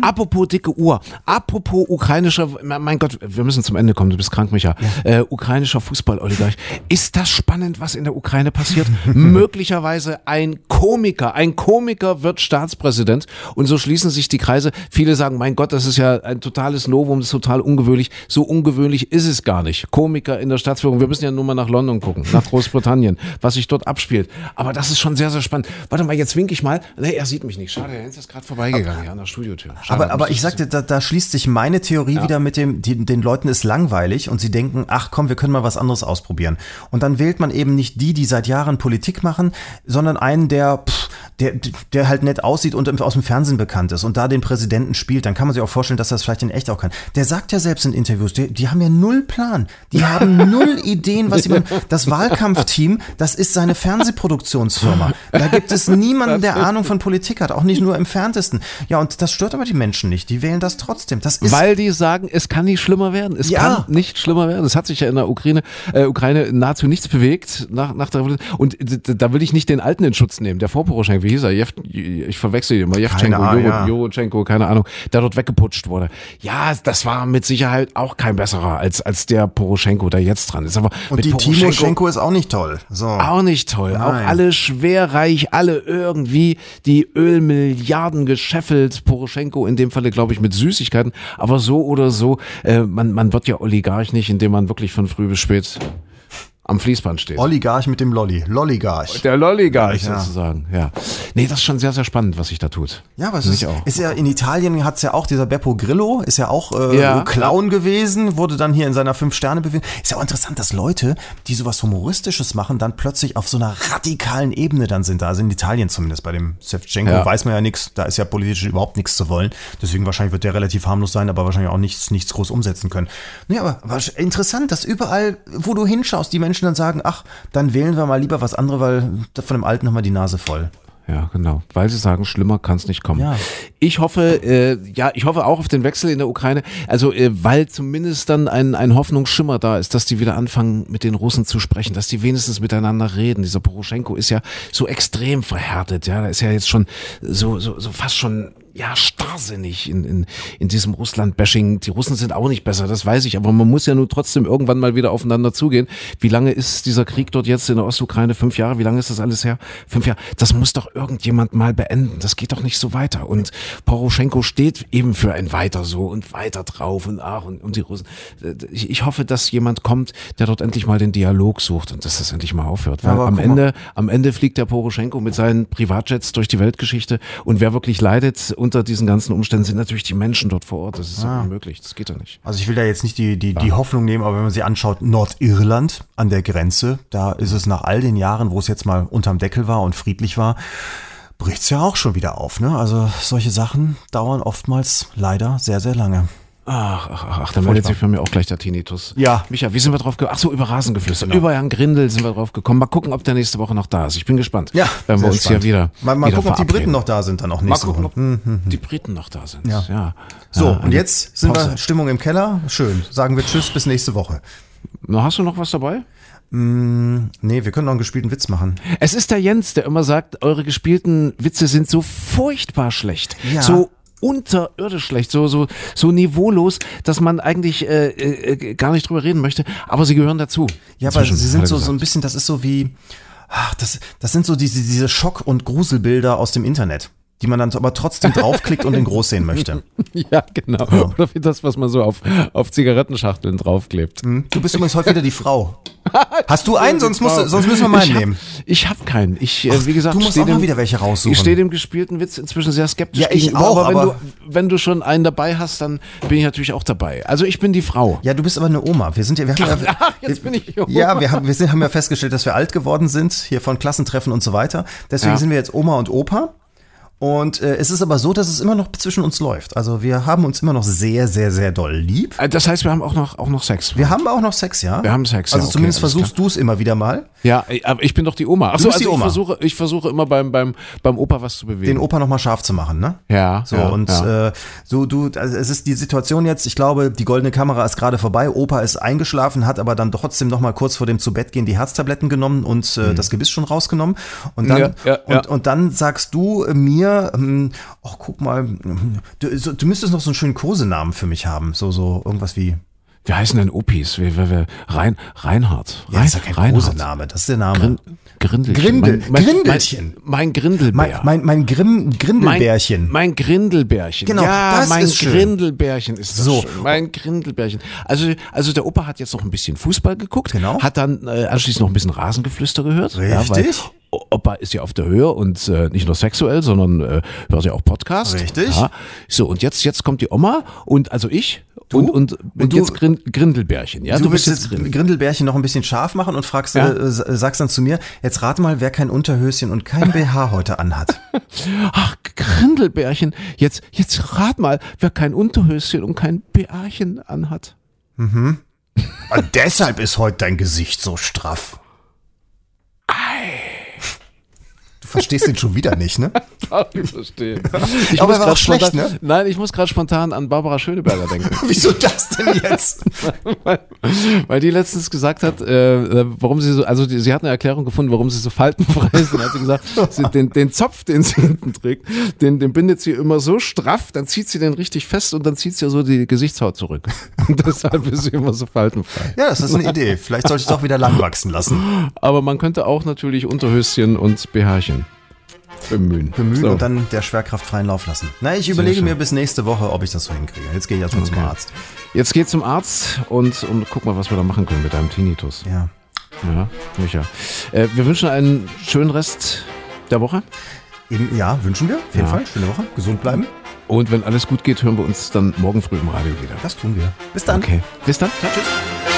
Apropos dicke Uhr, apropos ukrainischer, mein Gott, wir müssen zum Ende kommen, du bist krank, Micha. Äh, ukrainischer Fußball-Oligarch. Ist das spannend, was in der Ukraine passiert? Möglicherweise ein Komiker, ein Komiker wird Staatspräsident und so schließen sich die Kreise. Viele sagen, mein Gott, das ist ja ein totales Novum, das ist total ungewöhnlich. So ungewöhnlich ist es gar nicht. Komiker in der Staatsführung, wir müssen ja nur mal nach London gucken, nach Großbritannien, was sich dort abspielt. Aber das ist schon sehr, sehr spannend. Warte mal, jetzt winke ich mal. Nee, er sieht mich nicht. Schade, er ist gerade vorbeigegangen, ja, an der Studiotür. Schade, Aber, aber ich sagte, da, da schließt sich meine Theorie wieder mit dem, die, den Leuten ist langweilig und sie denken, ach komm, wir können mal was anderes ausprobieren. Und dann wählt man eben nicht die, die seit Jahren Politik machen, sondern einen, der, pff, der, der halt nett aussieht und aus dem Fernsehen bekannt ist und da den Präsidenten spielt. Dann kann man sich auch vorstellen, dass er das vielleicht in echt auch kann. Der sagt ja selbst in Interviews, die, die haben ja null Plan. Die haben null Ideen, was sie machen. Das Wahlkampfteam, das ist seine Fernsehproduktionsfirma. Da gibt es niemanden, der Ahnung von Politik hat, auch nicht nur im entferntesten. Ja, und das stört aber die Menschen nicht. Die wählen das trotzdem. Das ist Weil die sagen, es kann nicht schlimmer werden. Es Ja. kann nicht schlimmer werden. Es hat sich ja in der Ukraine, äh, Ukraine nahezu nichts bewegt nach, nach der Revolution. Und da will ich nicht den Alten in Schutz nehmen. Der vor Poroschenko, wie hieß er? Jeff, ich verwechsel ihn immer. Juro, ja. Joroschenko, keine Ahnung, der dort weggeputscht wurde. Ja, das war mit Sicherheit auch kein besserer als, als der Poroschenko, der jetzt dran ist. Aber und die Poroschenko- Timoschenko ist auch nicht toll. So. auch nicht toll. Auch Nein. alle schwerreich, alle irgendwie die Ölmilliarden gescheffelt. Poroschenko in dem Falle, glaube ich, mit Süßigkeiten. Aber so oder so, äh, man, man wird ja Oligarch nicht, indem man wirklich von früh bis spät am Fließband steht. Oligarch mit dem Lolli. Lolligarch. Der Lolligarch Ja. sozusagen, ja. Nee, das ist schon sehr, sehr spannend, was sich da tut. Ja, aber es ist, ist ja in Italien hat es ja auch dieser Beppo Grillo, ist ja auch äh, Ja. Clown gewesen, wurde dann hier in seiner Fünf-Sterne-Bewegung. Ist ja auch interessant, dass Leute, die sowas Humoristisches machen, dann plötzlich auf so einer radikalen Ebene dann sind. Also in Italien zumindest. Bei dem Sevchenko Ja. weiß man ja nichts, da ist ja politisch überhaupt nichts zu wollen. Deswegen wahrscheinlich wird der relativ harmlos sein, aber wahrscheinlich auch nichts, nichts groß umsetzen können. Nee, aber, aber interessant, dass überall, wo du hinschaust, die Menschen dann sagen, ach, dann wählen wir mal lieber was anderes, weil von dem Alten haben wir die Nase voll. Ja, genau. Weil sie sagen, schlimmer kann es nicht kommen. Ja. Ich hoffe, äh, ja, ich hoffe auch auf den Wechsel in der Ukraine. Also, äh, weil zumindest dann ein, ein Hoffnungsschimmer da ist, dass die wieder anfangen, mit den Russen zu sprechen, dass die wenigstens miteinander reden. Dieser Poroschenko ist ja so extrem verhärtet, ja. Da ist ja jetzt schon so, so, so fast schon ja, starrsinnig in, in, in diesem Russland-Bashing. Die Russen sind auch nicht besser, das weiß ich, aber man muss ja nun trotzdem irgendwann mal wieder aufeinander zugehen. Wie lange ist dieser Krieg dort jetzt in der Ostukraine? Fünf Jahre? Wie lange ist das alles her? Fünf Jahre. Das muss doch irgendjemand mal beenden. Das geht doch nicht so weiter. Und Poroschenko steht eben für ein Weiter so und weiter drauf und ach und, und die Russen. Ich, ich hoffe, dass jemand kommt, der dort endlich mal den Dialog sucht und dass das endlich mal aufhört. Weil Aber am. Ende, am Ende fliegt der Poroschenko mit seinen Privatjets durch die Weltgeschichte und wer wirklich leidet unter diesen ganzen Umständen sind natürlich die Menschen dort vor Ort. Das ist ja unmöglich. Das geht doch nicht. Also ich will da jetzt nicht die, die, die Hoffnung nehmen, aber wenn man sich anschaut, Nordirland an der Grenze, da ist es nach all den Jahren, wo es jetzt mal unterm Deckel war und friedlich war, bricht's ja auch schon wieder auf. Ne? Also solche Sachen dauern oftmals leider sehr, sehr lange. Ach, ach, ach, ach da meldet sich bei mir auch gleich der Tinnitus. Ja. Micha, wie sind wir drauf gekommen? Ach so, über Rasengeflüster. Über Herrn Grindel sind wir drauf gekommen. Mal gucken, ob der nächste Woche noch da ist. Ich bin gespannt. Wenn wir uns spannend. hier wieder. Mal, mal wieder gucken, ob die. Briten noch da sind dann auch Mal nächste gucken, Woche. ob die Briten noch da sind. Ja. Ja. So, Ja, und jetzt sind Pause. wir Stimmung im Keller. Schön. Sagen wir Tschüss, bis nächste Woche. Na, Hast du noch was dabei? Nee, wir können noch einen gespielten Witz machen. Es ist der Jens, der immer sagt, eure gespielten Witze sind so furchtbar schlecht. Ja. So unterirdisch schlecht, so, so, so niveaulos, dass man eigentlich äh, äh, gar nicht drüber reden möchte, aber sie gehören dazu. Ja, aber Inzwischen, sie sind so, so ein bisschen, das ist so wie, ach, das, das sind so diese, diese Schock- und Gruselbilder aus dem Internet, die man dann aber trotzdem draufklickt und in groß sehen möchte. Ja, genau. Oder wie das, was man so auf, auf Zigarettenschachteln draufklebt. Du bist übrigens heute wieder die Frau. Hast du einen? Sonst, musst, sonst müssen wir mal ich einen hab, nehmen. Ich habe keinen. Ich, äh, wie gesagt, du musst auch mal dem- wieder welche raussuchen. Ich stehe dem gespielten Witz inzwischen sehr skeptisch Ja, ich gegenüber, auch, aber, wenn, aber- du, wenn du schon einen dabei hast, dann bin ich natürlich auch dabei. Also ich bin die Frau. Ja, du bist aber eine Oma. Wir sind ja, wir haben ja, ach, jetzt bin ich Oma. Ja, wir haben, wir sind, haben ja festgestellt, dass wir alt geworden sind, hier von Klassentreffen und so weiter. Deswegen Ja. sind wir jetzt Oma und Opa. Und äh, es ist aber so, dass es immer noch zwischen uns läuft. Also wir haben uns immer noch sehr, sehr, sehr doll lieb. Äh, Das heißt, wir haben auch noch, auch noch Sex. Wir haben auch noch Sex, ja? Wir haben Sex, Also ja, okay, zumindest versuchst du es immer wieder mal, Ja, äh, aber ich bin doch die Oma. Achso, also die Oma. Ich, versuche, ich versuche immer beim, beim, beim Opa was zu bewegen. den Opa nochmal scharf zu machen, ne? ja, So, ja, und ja. Äh, so du, also es ist die Situation jetzt, ich glaube, die goldene Kamera ist gerade vorbei, Opa ist eingeschlafen, hat aber dann trotzdem noch mal kurz vor dem Zubettgehen die Herztabletten genommen und äh, das Gebiss schon rausgenommen. Und dann, Mhm. Und, und dann sagst du äh, mir, ähm, ach guck mal, du, so, du müsstest noch so einen schönen Kosenamen für mich haben, so, so irgendwas wie, Wie heißen denn Opis? Wir, wir, wir, Rein, Reinhard. ja, das ist ja kein Reinhard. Kosename, das ist der Name. Grin, Grindelchen. Grindel- Mein, mein, Grindelchen. Mein, mein Grindelbär. mein, mein, Grimm, Grindelbärchen. Mein, Grindelbärchen. Genau, ja, das mein ist. Grindelbärchen ist das So. schön. Mein Grindelbärchen. Also, also der Opa hat jetzt noch ein bisschen Fußball geguckt, Genau. hat dann äh, anschließend noch ein bisschen Rasengeflüster gehört. Ja, weil Richtig. Opa ist ja auf der Höhe und äh, nicht nur sexuell, sondern äh, hört ja auch Podcast. Richtig. Ja. So, und jetzt, jetzt kommt die Oma und also ich und, und, und du- jetzt Grin, Grindelbärchen. Ja, du, willst bist jetzt Grindel. Grindelbärchen noch ein bisschen scharf machen und fragst, Ja. äh, sa- sagst dann zu mir, jetzt rate mal, wer kein Unterhöschen und kein BH heute anhat. Ach, Grindelbärchen. Jetzt, jetzt rat mal, wer kein Unterhöschen und kein BAchen anhat. Und deshalb ist heute dein Gesicht so straff. Du verstehst den schon wieder nicht, ne? Ich verstehe. Ich Aber muss er war auch schlecht, spontan, ne? Nein, ich muss gerade spontan an Barbara Schöneberger denken. Wieso das denn jetzt? weil, weil die letztens gesagt hat, äh, warum sie so, also die, sie hat eine Erklärung gefunden, warum sie so faltenfrei ist. Und hat sie gesagt, sie, den, den Zopf, den sie hinten trägt, den, den bindet sie immer so straff, dann zieht sie den richtig fest und dann zieht sie so die Gesichtshaut zurück. Und deshalb ist sie immer so faltenfrei. Ja, das ist eine Idee. Vielleicht sollte ich es auch wieder lang wachsen lassen. Aber man könnte auch natürlich Unterhöschen und BHchen bemühen. Bemühen So. und dann der Schwerkraft freien Lauf lassen. Na, ich überlege mir bis nächste Woche, ob ich das so hinkriege. Jetzt gehe ich erstmal zum Okay. Arzt. Jetzt geht zum Arzt und, und guck mal, was wir da machen können mit deinem Tinnitus. Ja. Ja, Micha. Äh, wir wünschen einen schönen Rest der Woche. Eben, ja, wünschen wir. Auf jeden Ja. Fall. Schöne Woche. Gesund bleiben. Und wenn alles gut geht, hören wir uns dann morgen früh im Radio wieder. Das tun wir. Bis dann. Okay. Bis dann. Ciao, tschüss.